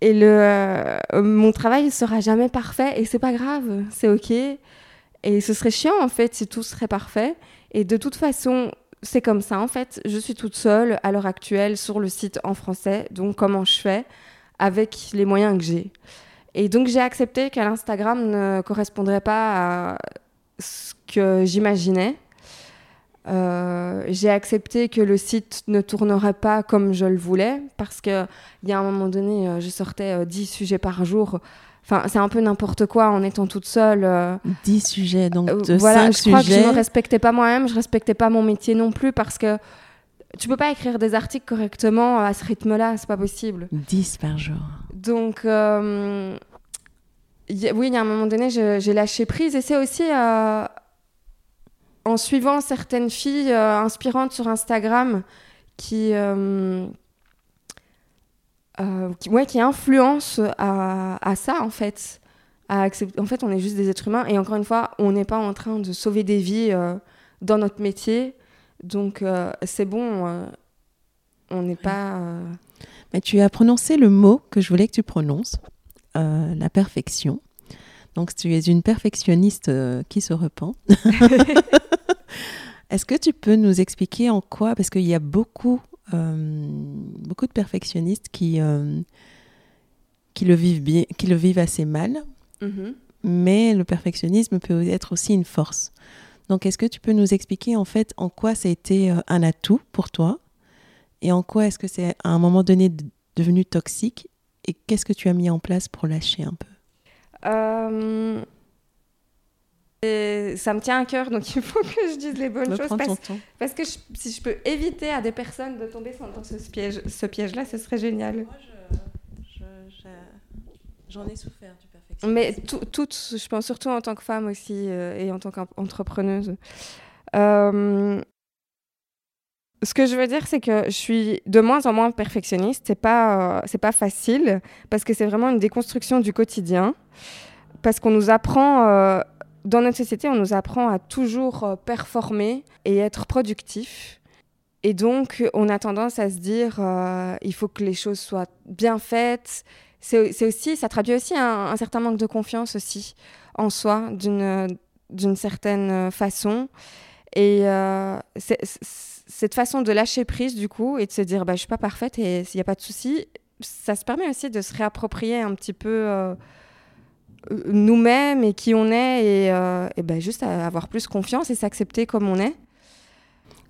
et le, euh, mon travail ne sera jamais parfait. Et c'est pas grave, c'est OK. Et ce serait chiant, en fait, si tout serait parfait. Et de toute façon, c'est comme ça, en fait. Je suis toute seule à l'heure actuelle sur le site en français. Donc, comment je fais avec les moyens que j'ai? Et donc j'ai accepté que l'Instagram ne correspondrait pas à ce que j'imaginais. Euh, j'ai accepté que le site ne tournerait pas comme je le voulais parce qu'il y a un moment donné, euh, je sortais 10 euh, sujets par jour. Enfin, c'est un peu n'importe quoi en étant toute seule. 10 sujets, donc de voilà, je crois que je ne respectais pas moi-même, je respectais pas mon métier non plus parce que tu peux pas écrire des articles correctement à ce rythme-là, c'est pas possible. 10 par jour. Donc, euh, oui, il y a un moment donné, j'ai lâché prise. Et c'est aussi euh, en suivant certaines filles euh, inspirantes sur Instagram qui, qui, ouais, qui influencent à, à, ça, en fait. À en fait, on est juste des êtres humains. Et encore une fois, on n'est pas en train de sauver des vies dans notre métier donc euh, c'est bon, euh, on n'est pas... Euh, Mais tu as prononcé le mot que je voulais que tu prononces, la perfection. Donc tu es une perfectionniste qui se repent. (laughs) Est-ce que tu peux nous expliquer en quoi, parce qu'il y a beaucoup, beaucoup de perfectionnistes qui, qui, le vivent bien, qui le vivent assez mal, mm-hmm. mais le perfectionnisme peut être aussi une force. Donc, est-ce que tu peux nous expliquer en fait en quoi ça a été euh, un atout pour toi? Et en quoi est-ce que c'est à un moment donné devenu toxique? Et qu'est-ce que tu as mis en place pour lâcher un peu euh, Ça me tient à cœur, donc (laughs) il faut que je dise les bonnes choses. Parce, parce, que si je peux éviter à des personnes de tomber dans ce piège, ce piège-là, ce serait génial. Moi, j'en ai souffert du mais toutes, je pense surtout en tant que femme aussi euh, et en tant qu'entrepreneuse. Euh, ce que je veux dire, c'est que je suis de moins en moins perfectionniste. C'est pas, euh, c'est pas facile parce que c'est vraiment une déconstruction du quotidien. Parce qu'on nous apprend, dans notre société, on nous apprend à toujours performer et être productif. Et donc, on a tendance à se dire, il faut que les choses soient bien faites, c'est aussi, ça traduit aussi un, certain manque de confiance aussi en soi, d'une certaine façon. Et euh, cette façon de lâcher prise, du coup, et de se dire, bah, je suis pas parfaite et s'il n'y a pas de souci, ça se permet aussi de se réapproprier un petit peu euh, nous-mêmes et qui on est et, euh, et ben, juste avoir plus confiance et s'accepter comme on est.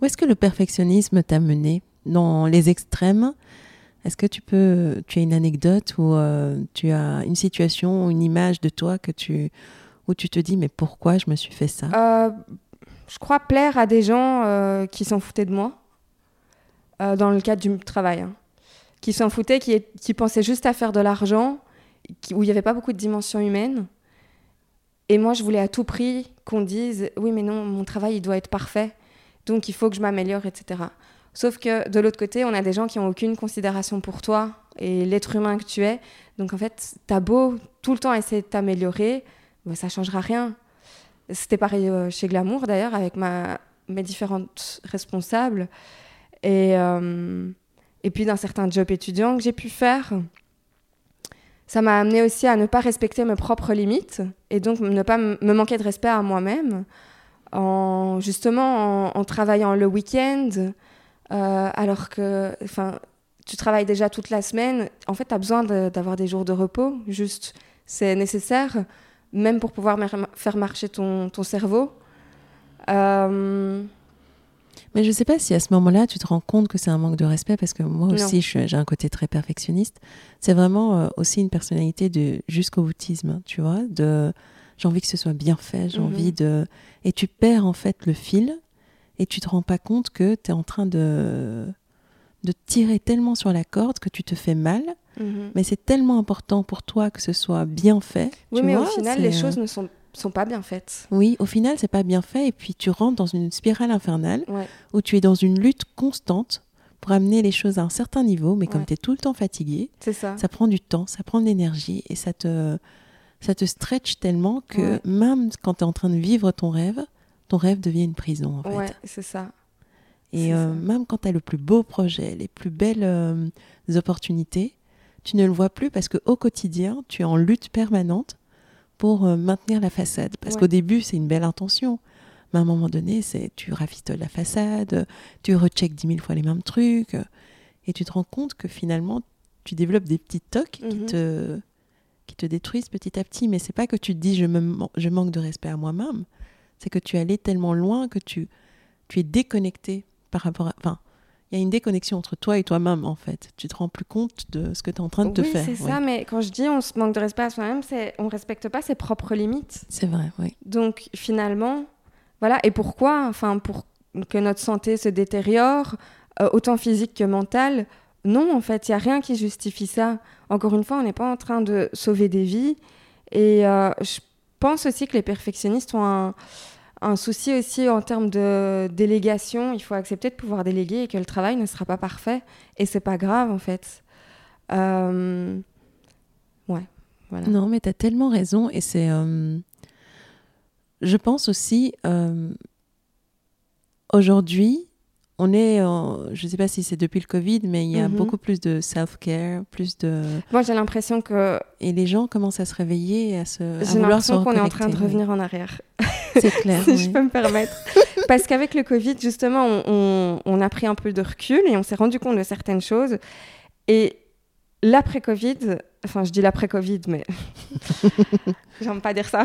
Où est-ce que le perfectionnisme t'a mené? Dans les extrêmes. Est-ce que tu peux, tu as une anecdote ou euh, tu as une situation, une image de toi que tu, où tu te dis mais pourquoi je me suis fait ça? Euh, Je crois plaire à des gens euh, qui s'en foutaient de moi dans le cadre du travail, hein. qui s'en foutaient, qui, pensaient juste à faire de l'argent, où il n'y avait pas beaucoup de dimension humaine. Et moi, je voulais à tout prix qu'on dise oui, mais non, mon travail il doit être parfait, donc il faut que je m'améliore, etc. Sauf que de l'autre côté, on a des gens qui n'ont aucune considération pour toi et l'être humain que tu es. Donc en fait, t'as beau tout le temps essayer de t'améliorer, bah, ça changera rien. C'était pareil euh, chez Glamour d'ailleurs, avec ma, mes différentes responsables. Et, euh, et puis dans certains jobs étudiants que j'ai pu faire, ça m'a amené aussi à ne pas respecter mes propres limites et donc ne pas me manquer de respect à moi-même en justement en travaillant le week-end, euh, alors que tu travailles déjà toute la semaine. En fait, tu as besoin d'avoir des jours de repos, juste. C'est nécessaire, même pour pouvoir faire marcher ton, ton cerveau. Euh, Mais je ne sais pas si à ce moment-là, tu te rends compte que c'est un manque de respect, parce que moi aussi, j'ai un côté très perfectionniste. C'est vraiment euh, aussi une personnalité de jusqu'au boutisme, tu vois, de j'ai envie que ce soit bien fait, j'ai mhm. envie de... Et tu perds en fait le fil et tu te rends pas compte que tu es en train de, de tirer tellement sur la corde que tu te fais mal. Mhm. Mais c'est tellement important pour toi que ce soit bien fait. Oui, mais au final, les choses euh, ne sont, sont pas bien faites. Oui, au final, c'est pas bien fait. Et puis tu rentres dans une spirale infernale où tu es dans une lutte constante pour amener les choses à un certain niveau. Mais comme tu es tout le temps fatigué, ça. ça prend du temps, ça prend de l'énergie et ça te, ça te stretch tellement que même quand tu es en train de vivre ton rêve, ton rêve devient une prison, en fait. Ouais, c'est ça. Et euh, même quand tu as le plus beau projet, les plus belles euh, opportunités, tu ne le vois plus parce qu'au quotidien, tu es en lutte permanente pour euh, maintenir la façade. Parce qu'au début, c'est une belle intention. Mais à un moment donné, c'est tu rafistoles la façade, tu rechecks dix mille fois les mêmes trucs, et tu te rends compte que finalement, tu développes des petits tocs qui, mhm. te, qui te détruisent petit à petit. Mais c'est pas que tu te dis je, me, je manque de respect à moi-même c'est que tu es allé tellement loin que tu, tu es déconnecté par rapport à... Enfin, il y a une déconnexion entre toi et toi-même, en fait. Tu te rends plus compte de ce que tu es en train de te faire. c'est ça, mais quand je dis on se manque de respect à soi-même, c'est on respecte pas ses propres limites. C'est vrai, oui. Donc, finalement, voilà. Et pourquoi Enfin, pour que notre santé se détériore, euh, autant physique que mentale, non, en fait, il n'y a rien qui justifie ça. Encore une fois, on n'est pas en train de sauver des vies. Et euh, je pense aussi que les perfectionnistes ont un un souci aussi en termes de délégation. Il faut accepter de pouvoir déléguer et que le travail ne sera pas parfait. Et c'est pas grave, en fait. Euh, ouais, voilà. Non, mais tu as tellement raison. Et c'est. Euh, je pense aussi. Euh, aujourd'hui, on est, je ne sais pas si c'est depuis le Covid, mais il y a mhm. beaucoup plus de self-care, plus de. Moi, j'ai l'impression que. Et les gens commencent à se réveiller et à se. J'ai l'impression qu'on est en train de revenir en arrière. (laughs) C'est clair. (laughs) si je peux me permettre. (laughs) Parce qu'avec le Covid, justement, on, on, a pris un peu de recul et on s'est rendu compte de certaines choses. Et l'après-Covid, enfin, je dis l'après-Covid, mais (laughs) j'aime pas dire ça.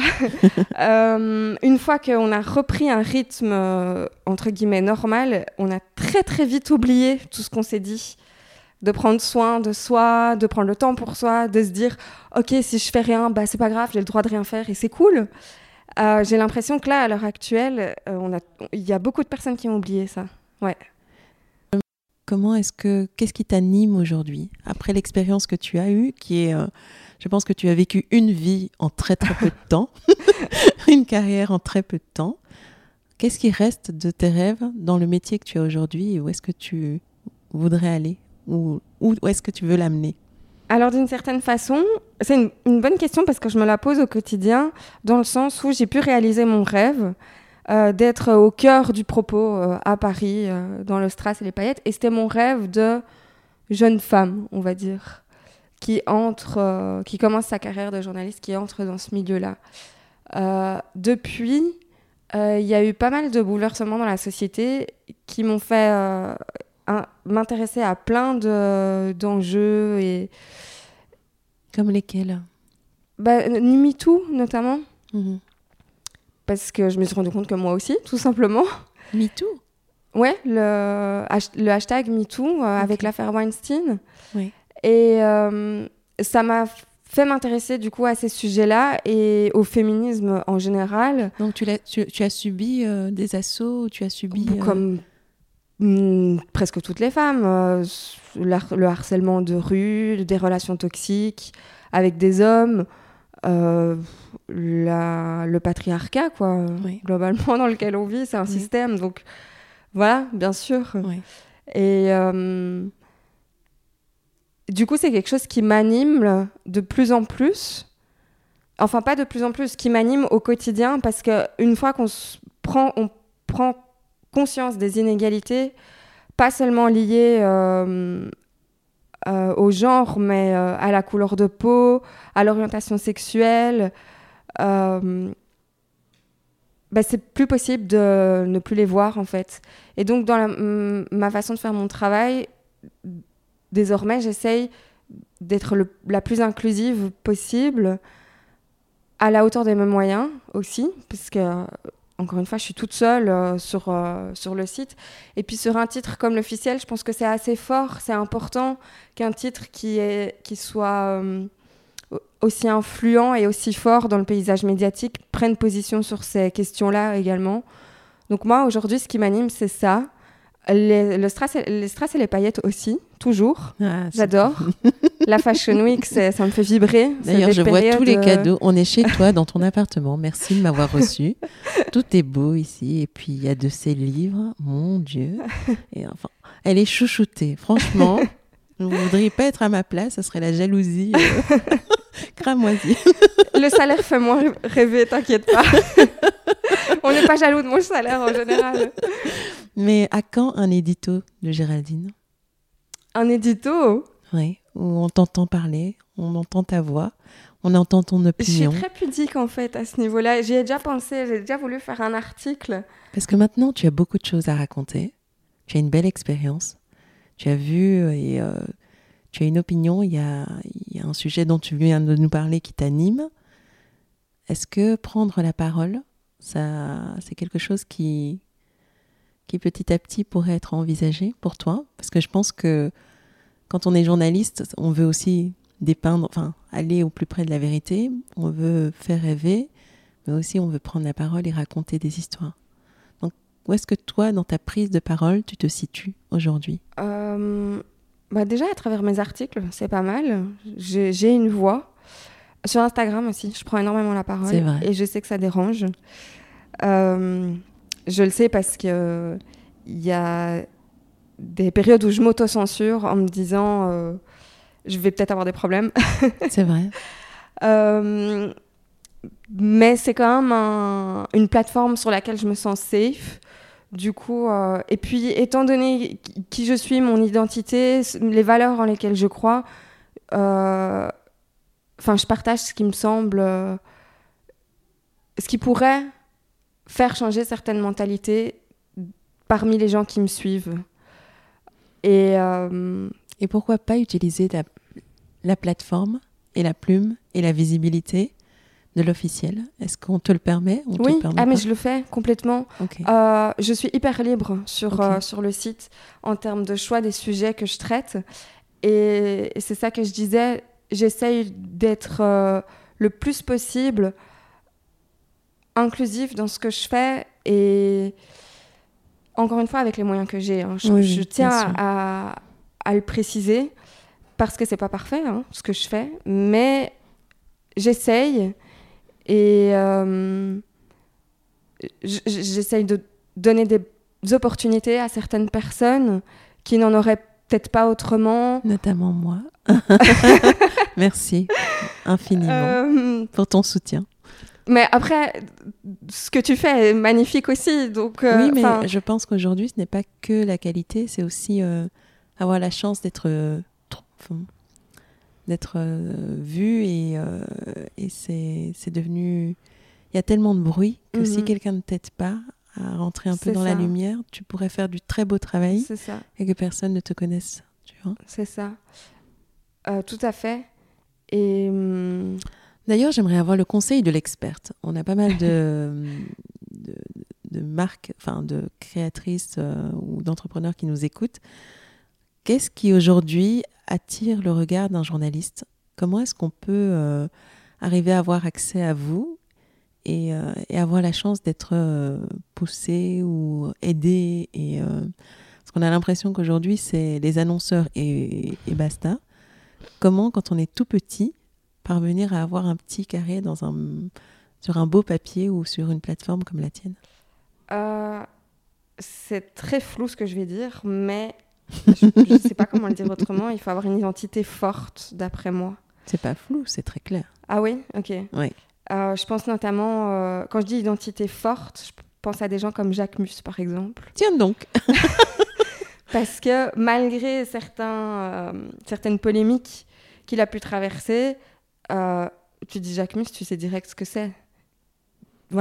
Euh, une fois qu'on a repris un rythme, euh, entre guillemets, normal, on a très, très vite oublié tout ce qu'on s'est dit. De prendre soin de soi, de prendre le temps pour soi, de se dire, OK, si je fais rien, bah, c'est pas grave, j'ai le droit de rien faire et c'est cool. Euh, j'ai l'impression que là, à l'heure actuelle, euh, il y a beaucoup de personnes qui ont oublié ça. Ouais. Comment est-ce que qu'est-ce qui t'anime aujourd'hui après l'expérience que tu as eue, qui est, euh, je pense que tu as vécu une vie en très très peu de temps, (laughs) (laughs) une carrière en très peu de temps. Qu'est-ce qui reste de tes rêves dans le métier que tu as aujourd'hui et où est-ce que tu voudrais aller ou où est-ce que tu veux l'amener? Alors d'une certaine façon, c'est une, bonne question parce que je me la pose au quotidien, dans le sens où j'ai pu réaliser mon rêve euh, d'être au cœur du propos euh, à Paris, euh, dans le strass et les paillettes. Et c'était mon rêve de jeune femme, on va dire, qui entre, qui commence sa carrière de journaliste, qui entre dans ce milieu-là. depuis, il y a eu pas mal de bouleversements dans la société qui m'ont fait m'intéresser à plein d'enjeux et comme lesquels bah, MeToo notamment mhm. parce que je me suis rendu compte que moi aussi tout simplement MeToo Ouais, le, le hashtag MeToo euh, avec l'affaire Weinstein. Oui. Et euh, ça m'a fait m'intéresser du coup à ces sujets-là et au féminisme en général. Donc tu, as, tu, tu as subi euh, des assauts, tu as subi... Comme mm, presque toutes les femmes, le harcèlement de rue, des relations toxiques avec des hommes, la, le patriarcat, quoi, globalement, (laughs) dans lequel on vit, c'est un système. Donc voilà, bien sûr. Et euh, du coup, c'est quelque chose qui m'anime de plus en plus. Enfin, pas de plus en plus, qui m'anime au quotidien parce qu'une fois qu'on prend, on prend conscience des inégalités, pas seulement liées euh, euh, au genre, mais à la couleur de peau, à l'orientation sexuelle, bah, c'est plus possible de ne plus les voir en fait. Et donc dans ma façon de faire mon travail, désormais j'essaye d'être la plus inclusive possible, à la hauteur de mes moyens aussi, parce que encore une fois, je suis toute seule euh, sur, euh, sur le site. Et puis sur un titre comme l'officiel, je pense que c'est assez fort, c'est important qu'un titre qui, est, qui soit euh, aussi influent et aussi fort dans le paysage médiatique prennent position sur ces questions-là également. Donc moi, aujourd'hui, ce qui m'anime, c'est ça. Les, le strass et, les strass et les paillettes aussi, toujours. Ah, J'adore. (laughs) La Fashion Week, ça me fait vibrer. D'ailleurs, je vois tous les cadeaux. On est chez toi, dans ton appartement. Merci de m'avoir reçu. Tout est beau ici. Et puis, il y a de ces livres. Mon Dieu. Et enfin, elle est chouchoutée. Franchement, vous ne voudriez pas être à ma place. Ça serait la jalousie. Euh. (laughs) Cramoisi. Le salaire fait moins rêver, t'inquiète pas. (laughs) On n'est pas jaloux de mon salaire en général. Mais à quand un édito de Géraldine? Un édito? Oui, où on t'entend parler, on entend ta voix, on entend ton opinion. Je suis très pudique en fait à ce niveau-là. J'y ai déjà pensé, j'ai déjà voulu faire un article. Parce que maintenant, tu as beaucoup de choses à raconter. Tu as une belle expérience. Tu as vu et euh, tu as une opinion, il y a, un sujet dont tu viens de nous parler qui t'anime. Est-ce que prendre la parole, ça, c'est quelque chose qui, qui petit à petit pourrait être envisagé pour toi Parce que je pense que quand on est journaliste, on veut aussi dépeindre, enfin, aller au plus près de la vérité, on veut faire rêver, mais aussi on veut prendre la parole et raconter des histoires. Donc, où est-ce que toi, dans ta prise de parole, tu te situes aujourd'hui? Euh, bah Déjà, à travers mes articles, c'est pas mal. J'ai une voix. Sur Instagram aussi, je prends énormément la parole. Vrai. Et je sais que ça dérange. Euh, je le sais parce que il y a des périodes où je m'auto-censure en me disant euh, je vais peut-être avoir des problèmes. (laughs) c'est vrai. Euh, mais c'est quand même un, une plateforme sur laquelle je me sens safe. Du coup, euh, et puis étant donné qui je suis, mon identité, les valeurs en lesquelles je crois, enfin, je partage ce qui me semble, euh, ce qui pourrait faire changer certaines mentalités parmi les gens qui me suivent. Et, et pourquoi pas utiliser la, la plateforme et la plume et la visibilité de l'officiel? Est-ce qu'on te le permet Oui, ah, mais je le fais complètement. Euh, je suis hyper libre sur, euh, sur le site en termes de choix des sujets que je traite. Et, c'est ça que je disais, j'essaye d'être euh, le plus possible inclusif dans ce que je fais et encore une fois avec les moyens que j'ai. Hein. Je, tiens à, à, le préciser parce que c'est pas parfait hein, ce que je fais, mais j'essaye et euh, j'essaye de donner des opportunités à certaines personnes qui n'en auraient peut-être pas autrement. Notamment moi. (laughs) Merci infiniment euh, pour ton soutien. Mais après, ce que tu fais est magnifique aussi. Donc, euh, oui, mais je pense qu'aujourd'hui, ce n'est pas que la qualité, c'est aussi avoir la chance d'être d'être euh, vu et, euh, et c'est devenu... Il y a tellement de bruit que si mhm. quelqu'un ne t'aide pas à rentrer un peu dans la lumière, tu pourrais faire du très beau travail et que personne ne te connaisse. C'est ça. Euh, tout à fait. Et... Hum, D'ailleurs, j'aimerais avoir le conseil de l'experte. On a pas mal de, (laughs) de, de marques, enfin de créatrices euh, ou d'entrepreneurs qui nous écoutent. Qu'est-ce qui aujourd'hui attire le regard d'un journaliste? Comment est-ce qu'on peut euh, arriver à avoir accès à vous et, euh, et avoir la chance d'être poussé ou aidé et, Parce qu'on a l'impression qu'aujourd'hui, c'est les annonceurs et, et basta. Comment, quand on est tout petit, parvenir à avoir un petit carré dans un, sur un beau papier ou sur une plateforme comme la tienne? Euh, C'est très flou ce que je vais dire, mais je ne sais pas comment le dire autrement. Il faut avoir une identité forte, d'après moi. C'est pas flou, c'est très clair. Ah oui? Ok. Oui. Euh, je pense notamment, euh, quand je dis identité forte, je pense à des gens comme Jacques Mus, par exemple. Tiens donc (laughs) Parce que malgré certains, certaines polémiques qu'il a pu traverser, tu dis Jacques Mus, tu sais direct ce que c'est.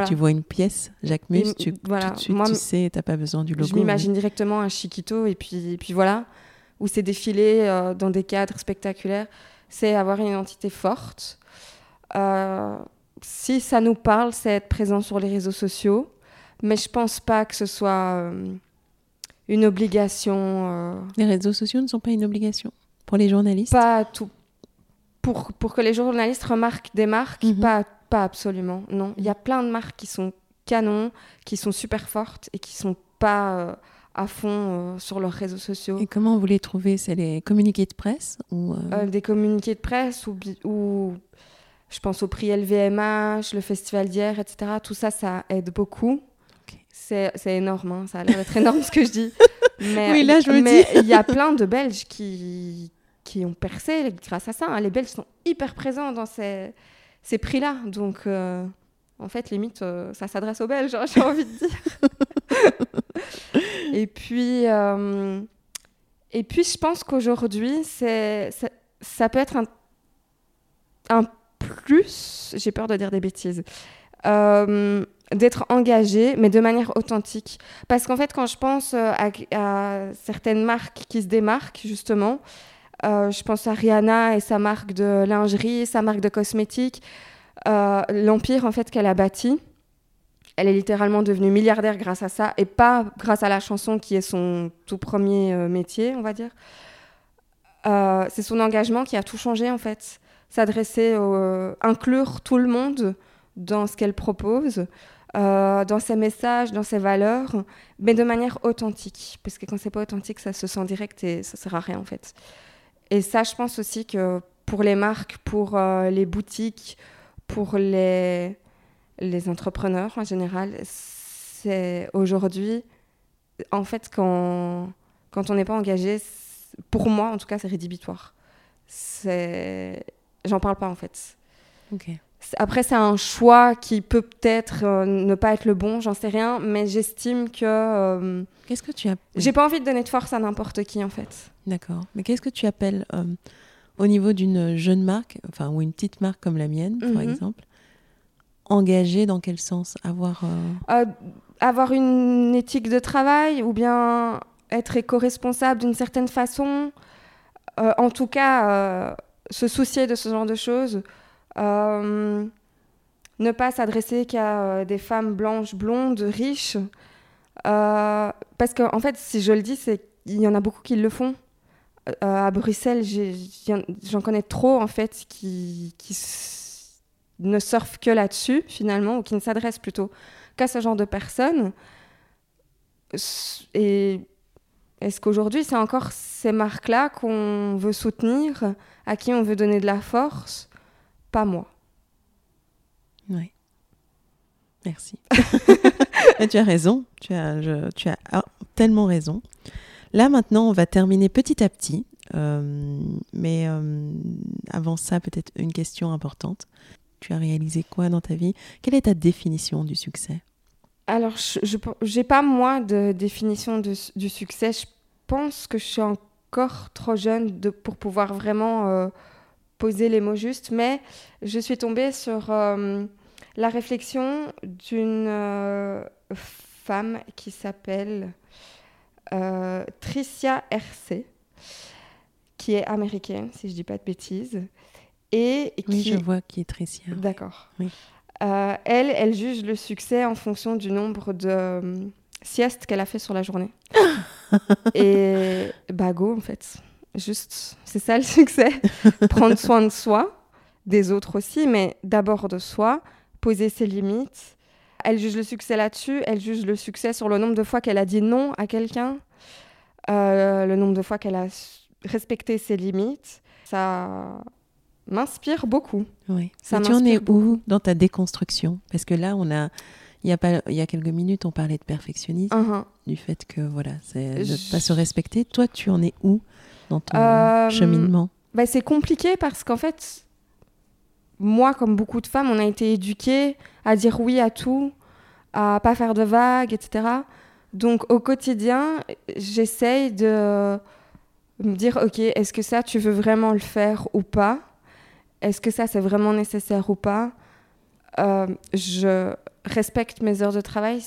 Tu vois une pièce, Jacques Mus, tu, voilà. tout de suite, Moi, tu sais, t'as pas besoin du logo. Je m'imagine directement un chiquito et puis, puis voilà, où c'est défilé euh, dans des cadres spectaculaires. C'est avoir une identité forte. Euh, si ça nous parle, c'est être présent sur les réseaux sociaux. Mais je pense pas que ce soit euh, une obligation. Les réseaux sociaux ne sont pas une obligation pour les journalistes? Pas tout. Pour, pour que les journalistes remarquent des marques, mhm. pas pas absolument, non. Il y a plein de marques qui sont canons, qui sont super fortes et qui sont pas euh, à fond euh, sur leurs réseaux sociaux. Et comment vous les trouvez? C'est les communiqués de presse ou euh? Des communiqués de presse ou, ou, je pense au prix LVMH, le festival d'hier, etc. Tout ça, ça aide beaucoup. C'est énorme, hein. ça a l'air d'être énorme ce que je dis. Mais, oui, là, je mais il y a plein de Belges qui, qui ont percé grâce à ça. Hein. Les Belges sont hyper présents dans ces ces prix-là. Donc, euh, en fait, limite, euh, ça s'adresse aux Belges, hein, j'ai envie de dire. (laughs) et puis, euh, et puis, je pense qu'aujourd'hui, c'est, ça peut être un, un plus, j'ai peur de dire des bêtises, d'être engagé, mais de manière authentique. Parce qu'en fait, quand je pense à, à certaines marques qui se démarquent, justement, euh, je pense à Rihanna et sa marque de lingerie, sa marque de cosmétiques. Euh, l'empire en fait qu'elle a bâti. Elle est littéralement devenue milliardaire grâce à ça et pas grâce à la chanson qui est son tout premier euh, métier, on va dire. c'est son engagement qui a tout changé en fait. S'adresser, inclure tout le monde dans ce qu'elle propose, dans ses messages, dans ses valeurs, mais de manière authentique. Parce que quand c'est pas authentique, ça se sent direct et ça sert à rien en fait. Et ça, je pense aussi que pour les marques, pour euh, les boutiques, pour les, les entrepreneurs en général, c'est aujourd'hui, en fait, quand, quand on n'est pas engagé, pour moi en tout cas, c'est rédhibitoire. J'en parle pas en fait. Ok. Après, c'est un choix qui peut peut-être euh, ne pas être le bon, j'en sais rien, mais j'estime que. Euh, qu'est-ce que tu as J'ai pas envie de donner de force à n'importe qui, en fait. D'accord. Mais qu'est-ce que tu appelles, euh, au niveau d'une jeune marque, enfin, ou une petite marque comme la mienne, par mhm. exemple, engagée dans quel sens? Avoir. avoir une éthique de travail ou bien être éco-responsable d'une certaine façon. en tout cas, se soucier de ce genre de choses. Euh, ne pas s'adresser qu'à euh, des femmes blanches, blondes, riches. Euh, parce qu'en en fait, si je le dis, c'est il y en a beaucoup qui le font. à Bruxelles, j'en connais trop en fait qui, qui ne surfent que là-dessus finalement, ou qui ne s'adressent plutôt qu'à ce genre de personnes. Et est-ce qu'aujourd'hui, c'est encore ces marques-là qu'on veut soutenir, à qui on veut donner de la force? Pas moi. Oui. Merci. (laughs) tu as raison, tu as, tu as tellement raison. Là maintenant, on va terminer petit à petit, euh, mais euh, avant ça, peut-être une question importante. Tu as réalisé quoi dans ta vie? Quelle est ta définition du succès? Alors, je n'ai pas moi de définition du succès. Je pense que je suis encore trop jeune de, pour pouvoir vraiment euh, poser les mots justes, mais je suis tombée sur euh, la réflexion d'une euh, femme qui s'appelle euh, Tricia RC, qui est américaine, si je ne dis pas de bêtises. Et oui, je vois qui est Tricia. D'accord. Oui. elle, elle juge le succès en fonction du nombre de siestes qu'elle a fait sur la journée. (laughs) et bah go en fait. Juste, c'est ça le (laughs) succès. Prendre soin de soi, des autres aussi, mais d'abord de soi, poser ses limites. Elle juge le succès là-dessus, elle juge le succès sur le nombre de fois qu'elle a dit non à quelqu'un, euh, le nombre de fois qu'elle a respecté ses limites. Ça m'inspire beaucoup. Oui. Ça tu en es où dans ta déconstruction? Parce que là, on a il y a pas il y a quelques minutes on parlait de perfectionnisme uh-huh. du fait que voilà c'est ne pas se respecter toi tu en es où? Dans ton euh, cheminement bah, c'est compliqué parce qu'en fait moi comme beaucoup de femmes on a été éduquées à dire oui à tout à pas faire de vagues etc donc au quotidien j'essaye de me dire ok est-ce que ça tu veux vraiment le faire ou pas? Est-ce que ça c'est vraiment nécessaire ou pas? Euh, je respecte mes heures de travail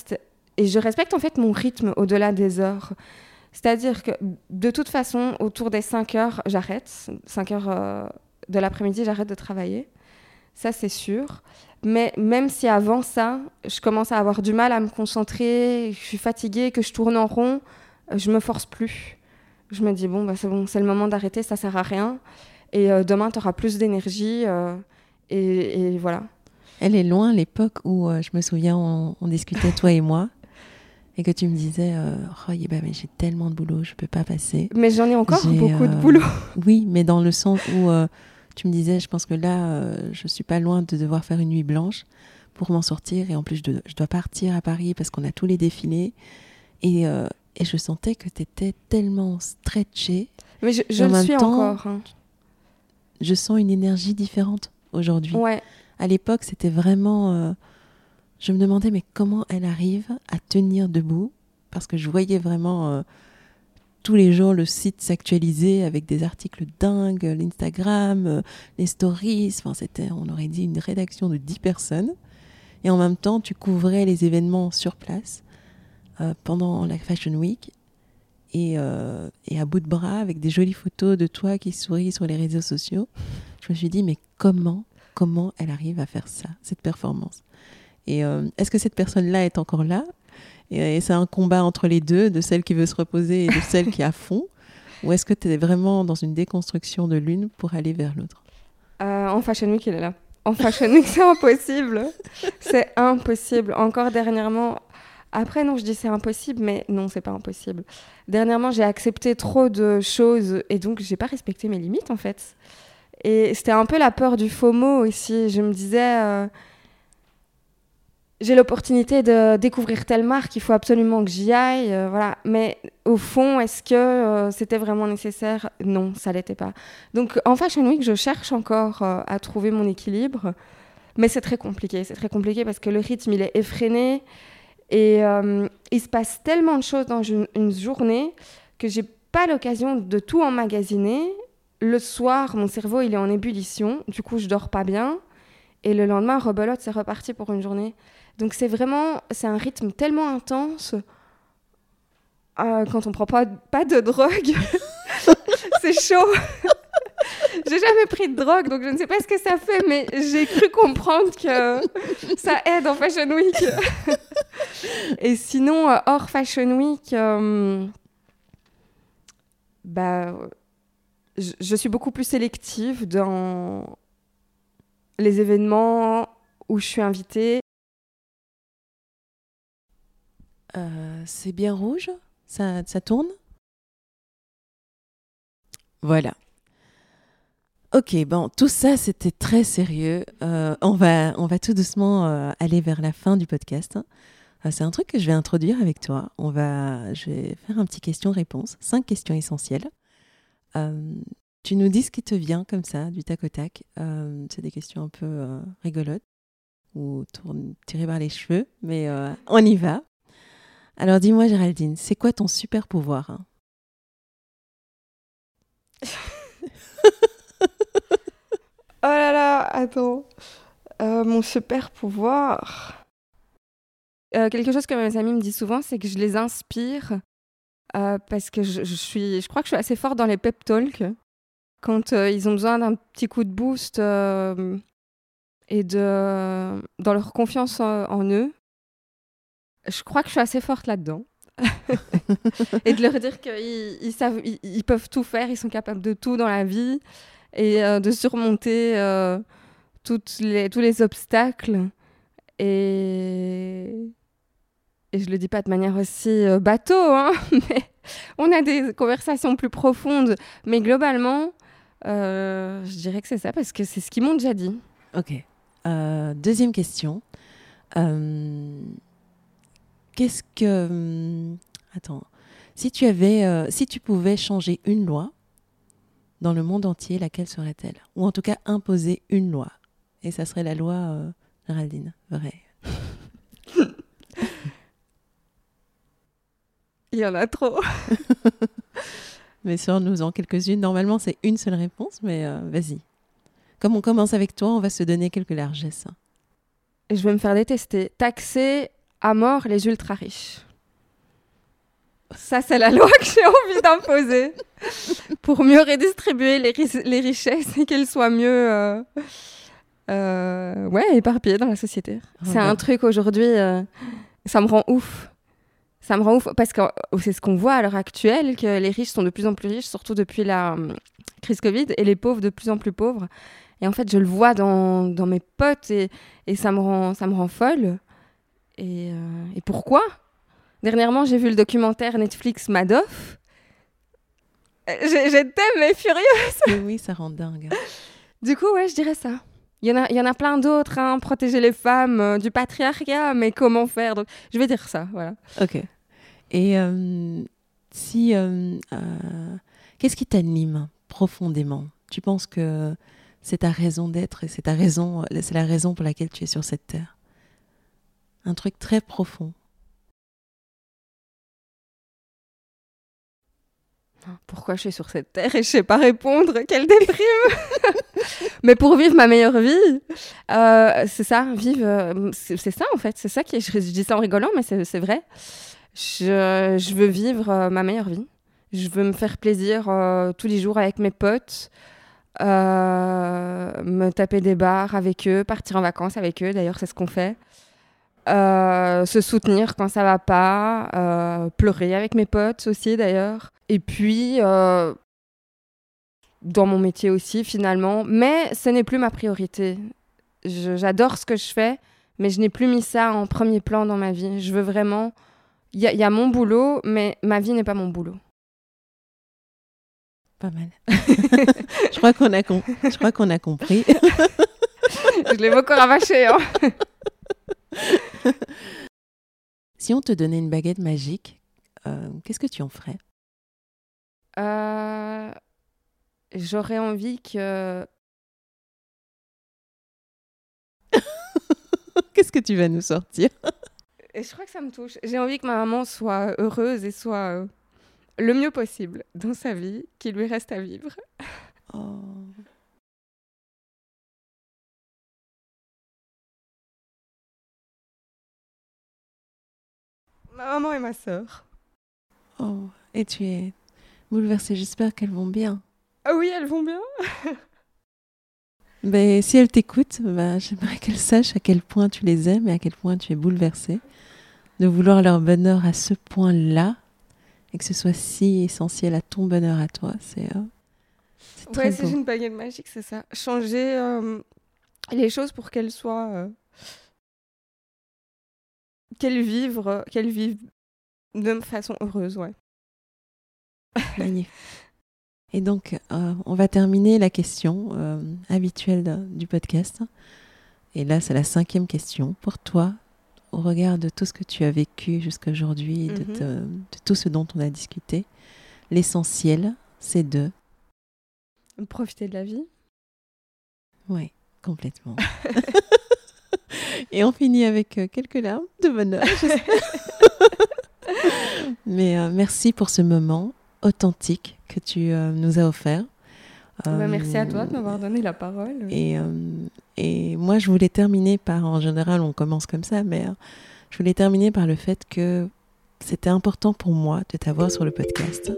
et je respecte en fait mon rythme au-delà des heures. C'est-à-dire que de toute façon, autour des 5 heures, j'arrête. 5 heures euh, de l'après-midi, j'arrête de travailler. Ça, c'est sûr. Mais même si avant ça, je commence à avoir du mal à me concentrer, je suis fatiguée, que je tourne en rond, je me force plus. Je me dis, bon, bah, c'est bon, c'est le moment d'arrêter, ça sert à rien. Et euh, demain, tu auras plus d'énergie. et, et, voilà. Elle est loin l'époque où euh, je me souviens, on, discutait toi et moi, et que tu me disais, euh, oh, bah, mais j'ai tellement de boulot, je peux pas passer. Mais j'en ai encore beaucoup de euh, boulot. (laughs) Oui, mais dans le sens où tu me disais, je pense que là, je suis pas loin de devoir faire une nuit blanche pour m'en sortir, et en plus, je, dois partir à Paris parce qu'on a tous les défilés, et, et je sentais que tu étais tellement stretchée. Mais je, je le suis encore. Hein. Je sens une énergie différente aujourd'hui. Ouais à l'époque, c'était vraiment. Euh, je me demandais, mais comment elle arrive à tenir debout? Parce que je voyais vraiment euh, tous les jours le site s'actualiser avec des articles dingues, l'Instagram, euh, les stories. Enfin, c'était, on aurait dit, une rédaction de 10 personnes. Et en même temps, tu couvrais les événements sur place pendant la Fashion Week. Et, et, à bout de bras, avec des jolies photos de toi qui souris sur les réseaux sociaux, je me suis dit, mais comment comment elle arrive à faire ça, cette performance? Et euh, est-ce que cette personne-là est encore là? Et, c'est un combat entre les deux, de celle qui veut se reposer et de celle qui est à fond (laughs) Ou est-ce que tu es vraiment dans une déconstruction de l'une pour aller vers l'autre? Euh, En Fashion Week, il est là. En Fashion Week, c'est impossible. C'est impossible. Encore dernièrement, après, non, je dis c'est impossible, mais non, c'est pas impossible. Dernièrement, j'ai accepté trop de choses et donc j'ai pas respecté mes limites en fait. Et c'était un peu la peur du FOMO aussi. Je me disais, euh, j'ai l'opportunité de découvrir telle marque, il faut absolument que j'y aille. Euh, voilà. Mais au fond, est-ce que euh, c'était vraiment nécessaire? Non, ça l'était pas. Donc en Fashion Week, je cherche encore à trouver mon équilibre. Mais c'est très compliqué. C'est très compliqué parce que le rythme, il est effréné. Et il se passe tellement de choses dans une, une journée que j'ai pas l'occasion de tout emmagasiner le soir, mon cerveau, il est en ébullition. Du coup, je dors pas bien. Et le lendemain, rebelote, c'est reparti pour une journée. Donc, c'est vraiment, c'est un rythme tellement intense. Euh, quand on prend pas, pas de drogue, (laughs) c'est chaud. (laughs) j'ai jamais pris de drogue, donc je ne sais pas ce que ça fait, mais j'ai cru comprendre que ça aide en Fashion Week. (laughs) Et sinon, euh, hors Fashion Week, euh, bah, je, suis beaucoup plus sélective dans les événements où je suis invitée. Euh, c'est bien rouge ça, ça tourne Voilà. Ok, bon, tout ça c'était très sérieux. Euh, on, va, on va tout doucement euh, aller vers la fin du podcast. c'est un truc que je vais introduire avec toi. On va, je vais faire un petit question-réponse, cinq questions essentielles. Tu nous dis ce qui te vient comme ça, du tac au tac. C'est des questions un peu rigolotes ou tirées par les cheveux, mais on y va. Alors dis-moi Géraldine, c'est quoi ton super pouvoir hein? (laughs) Oh là là, attends. mon super pouvoir. quelque chose que mes amis me disent souvent, c'est que je les inspire euh, parce que je, suis, je crois que je suis assez forte dans les pep talks. Quand euh, ils ont besoin d'un petit coup de boost, euh, et de, dans leur confiance en, eux. Je crois que je suis assez forte là-dedans. (laughs) et de leur dire qu'ils ils savent, ils, peuvent tout faire, ils sont capables de tout dans la vie et euh, de surmonter euh, tous les obstacles. Et, et je le dis pas de manière aussi euh, bateau, hein, (laughs) mais on a des conversations plus profondes. Mais globalement, je dirais que c'est ça parce que c'est ce qu'ils m'ont déjà dit. Ok. deuxième question. Qu'est-ce que. Hum, attends. Si tu avais. si tu pouvais changer une loi, dans le monde entier, laquelle serait-elle? Ou en tout cas imposer une loi. Et ça serait la loi euh, Géraldine, vrai. (laughs) Il y en a trop. (laughs) mais sors-nous en quelques-unes. Normalement, c'est une seule réponse, mais euh, vas-y. Comme on commence avec toi, on va se donner quelques largesses. Je vais me faire détester. Taxer à mort les ultra riches. Ça, c'est la loi que j'ai envie d'imposer (laughs) pour mieux redistribuer les, les richesses et qu'elles soient mieux euh, euh, ouais, éparpillées dans la société. c'est un truc aujourd'hui, euh, ça me rend ouf. Ça me rend ouf parce que c'est ce qu'on voit à l'heure actuelle, que les riches sont de plus en plus riches, surtout depuis la crise Covid, et les pauvres de plus en plus pauvres. Et en fait, je le vois dans, dans mes potes et, et, ça, me rend, ça me rend folle. Et, et pourquoi? Dernièrement, j'ai vu le documentaire Netflix Madoff. Euh, j'étais mais furieuse. oui, ça rend dingue. Du coup, ouais, je dirais ça. Il y en a, il y en a plein d'autres, hein, protéger les femmes euh, du patriarcat, mais comment faire? Donc, je vais dire ça, voilà. Ok. Et euh, si, qu'est-ce qui t'anime profondément? Tu penses que c'est ta raison d'être et c'est ta raison, c'est la raison pour laquelle tu es sur cette terre? Un truc très profond. pourquoi je suis sur cette terre et je sais pas répondre? Quelle déprime (laughs) Mais pour vivre ma meilleure vie, euh, c'est ça, vivre, euh, c'est ça en fait, c'est ça qui est, je, dis ça en rigolant, mais c'est vrai. Je, veux vivre euh, ma meilleure vie. Je veux me faire plaisir tous les jours avec mes potes, me taper des bars avec eux, partir en vacances avec eux. D'ailleurs, c'est ce qu'on fait. Euh, se soutenir quand ça va pas, euh, pleurer avec mes potes aussi d'ailleurs. Et puis, euh, dans mon métier aussi finalement, mais ce n'est plus ma priorité. J'adore ce que je fais, mais je n'ai plus mis ça en premier plan dans ma vie. Je veux vraiment... Il y, y, a mon boulot, mais ma vie n'est pas mon boulot. Pas mal. (laughs) je crois qu'on a, je crois qu'on a compris. (laughs) je l'ai beaucoup ravaché. Hein. (laughs) (laughs) si on te donnait une baguette magique, euh, qu'est-ce que tu en ferais? Euh, J'aurais envie que... (laughs) qu'est-ce que tu vas nous sortir? Et Je crois que ça me touche. J'ai envie que ma maman soit heureuse et soit euh, le mieux possible dans sa vie, qu'il lui reste à vivre. Oh. Ma maman et ma sœur. Oh, et tu es bouleversée. J'espère qu'elles vont bien. Ah oui, elles vont bien. (laughs) ben, si elles t'écoutent, ben, j'aimerais qu'elles sachent à quel point tu les aimes et à quel point tu es bouleversée. De vouloir leur bonheur à ce point-là et que ce soit si essentiel à ton bonheur à toi, c'est. Euh, ouais, c'est une baguette magique, c'est ça. Changer euh, les choses pour qu'elles soient euh, qu'elle vivre, qu'elle vive de façon heureuse, ouais. (laughs) Magnifique. Et donc, euh, on va terminer la question euh, habituelle du podcast. Et là, c'est la cinquième question. Pour toi, au regard de tout ce que tu as vécu jusqu'à aujourd'hui, de, mhm. de, tout ce dont on a discuté, l'essentiel, c'est de... Profiter de la vie. Oui, complètement. (laughs) (laughs) Et on finit avec euh, quelques larmes de bonheur. (laughs) Mais euh, merci pour ce moment authentique que tu euh, nous as offert. Bah, merci à toi de m'avoir donné la parole. Et, et moi, je voulais terminer par, en général, on commence comme ça, mais je voulais terminer par le fait que c'était important pour moi de t'avoir sur le podcast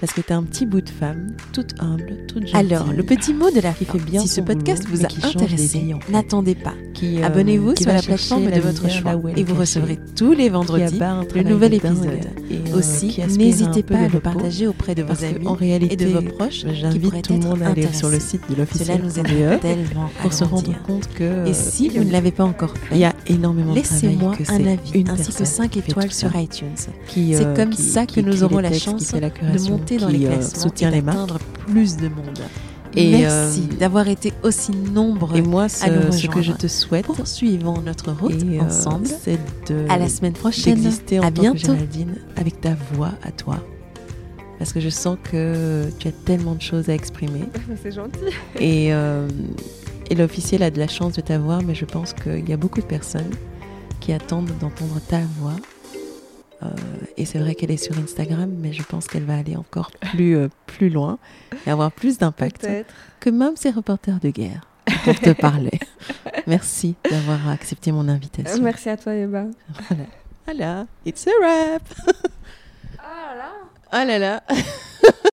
parce que tu es un petit bout de femme, toute humble, toute gentille. Alors, le petit mot de la qui fait bien si ce podcast boulot, vous a intéressé, en fait. n'attendez pas. euh, Abonnez-vous sur la plateforme la de votre choix et vous cachée, recevrez tous les vendredis le nouvel épisode. et, euh, Aussi, n'hésitez pas à le partager auprès de vos amis réalité, et de vos proches j'invite tout le monde à aller sur le site de Cela l'officiel nous BE aide tellement à pour se rendre compte que Et si vous ne l'avez pas encore il y fait, a énormément de laissez-moi un avis ainsi que personne 5 qui fait étoiles sur iTunes. C'est euh, comme ça que nous aurons la chance fait de curation, monter dans qui, les euh, classements soutient et les marques. d'atteindre plus de monde. Et, Merci euh, d'avoir été aussi nombreux. Et moi, ce, à nous ce que je te souhaite, Poursuivons notre route et, euh, ensemble. c'est de À la semaine prochaine. d'exister en À tant bientôt. que Géraldine avec ta voix à toi. Parce que je sens que tu as tellement de choses à exprimer. (laughs) C'est gentil. Et, euh, et l'officiel a de la chance de t'avoir, mais je pense qu'il y a beaucoup de personnes qui attendent d'entendre ta voix. Euh, et c'est vrai qu'elle est sur Instagram, mais je pense qu'elle va aller encore plus, euh, plus loin et avoir plus d'impact que même ces reporters de guerre pour te parler. (laughs) Merci d'avoir accepté mon invitation. Merci à toi, Eva. Voilà. Voilà, it's a wrap. Ah là Oh là là. (laughs)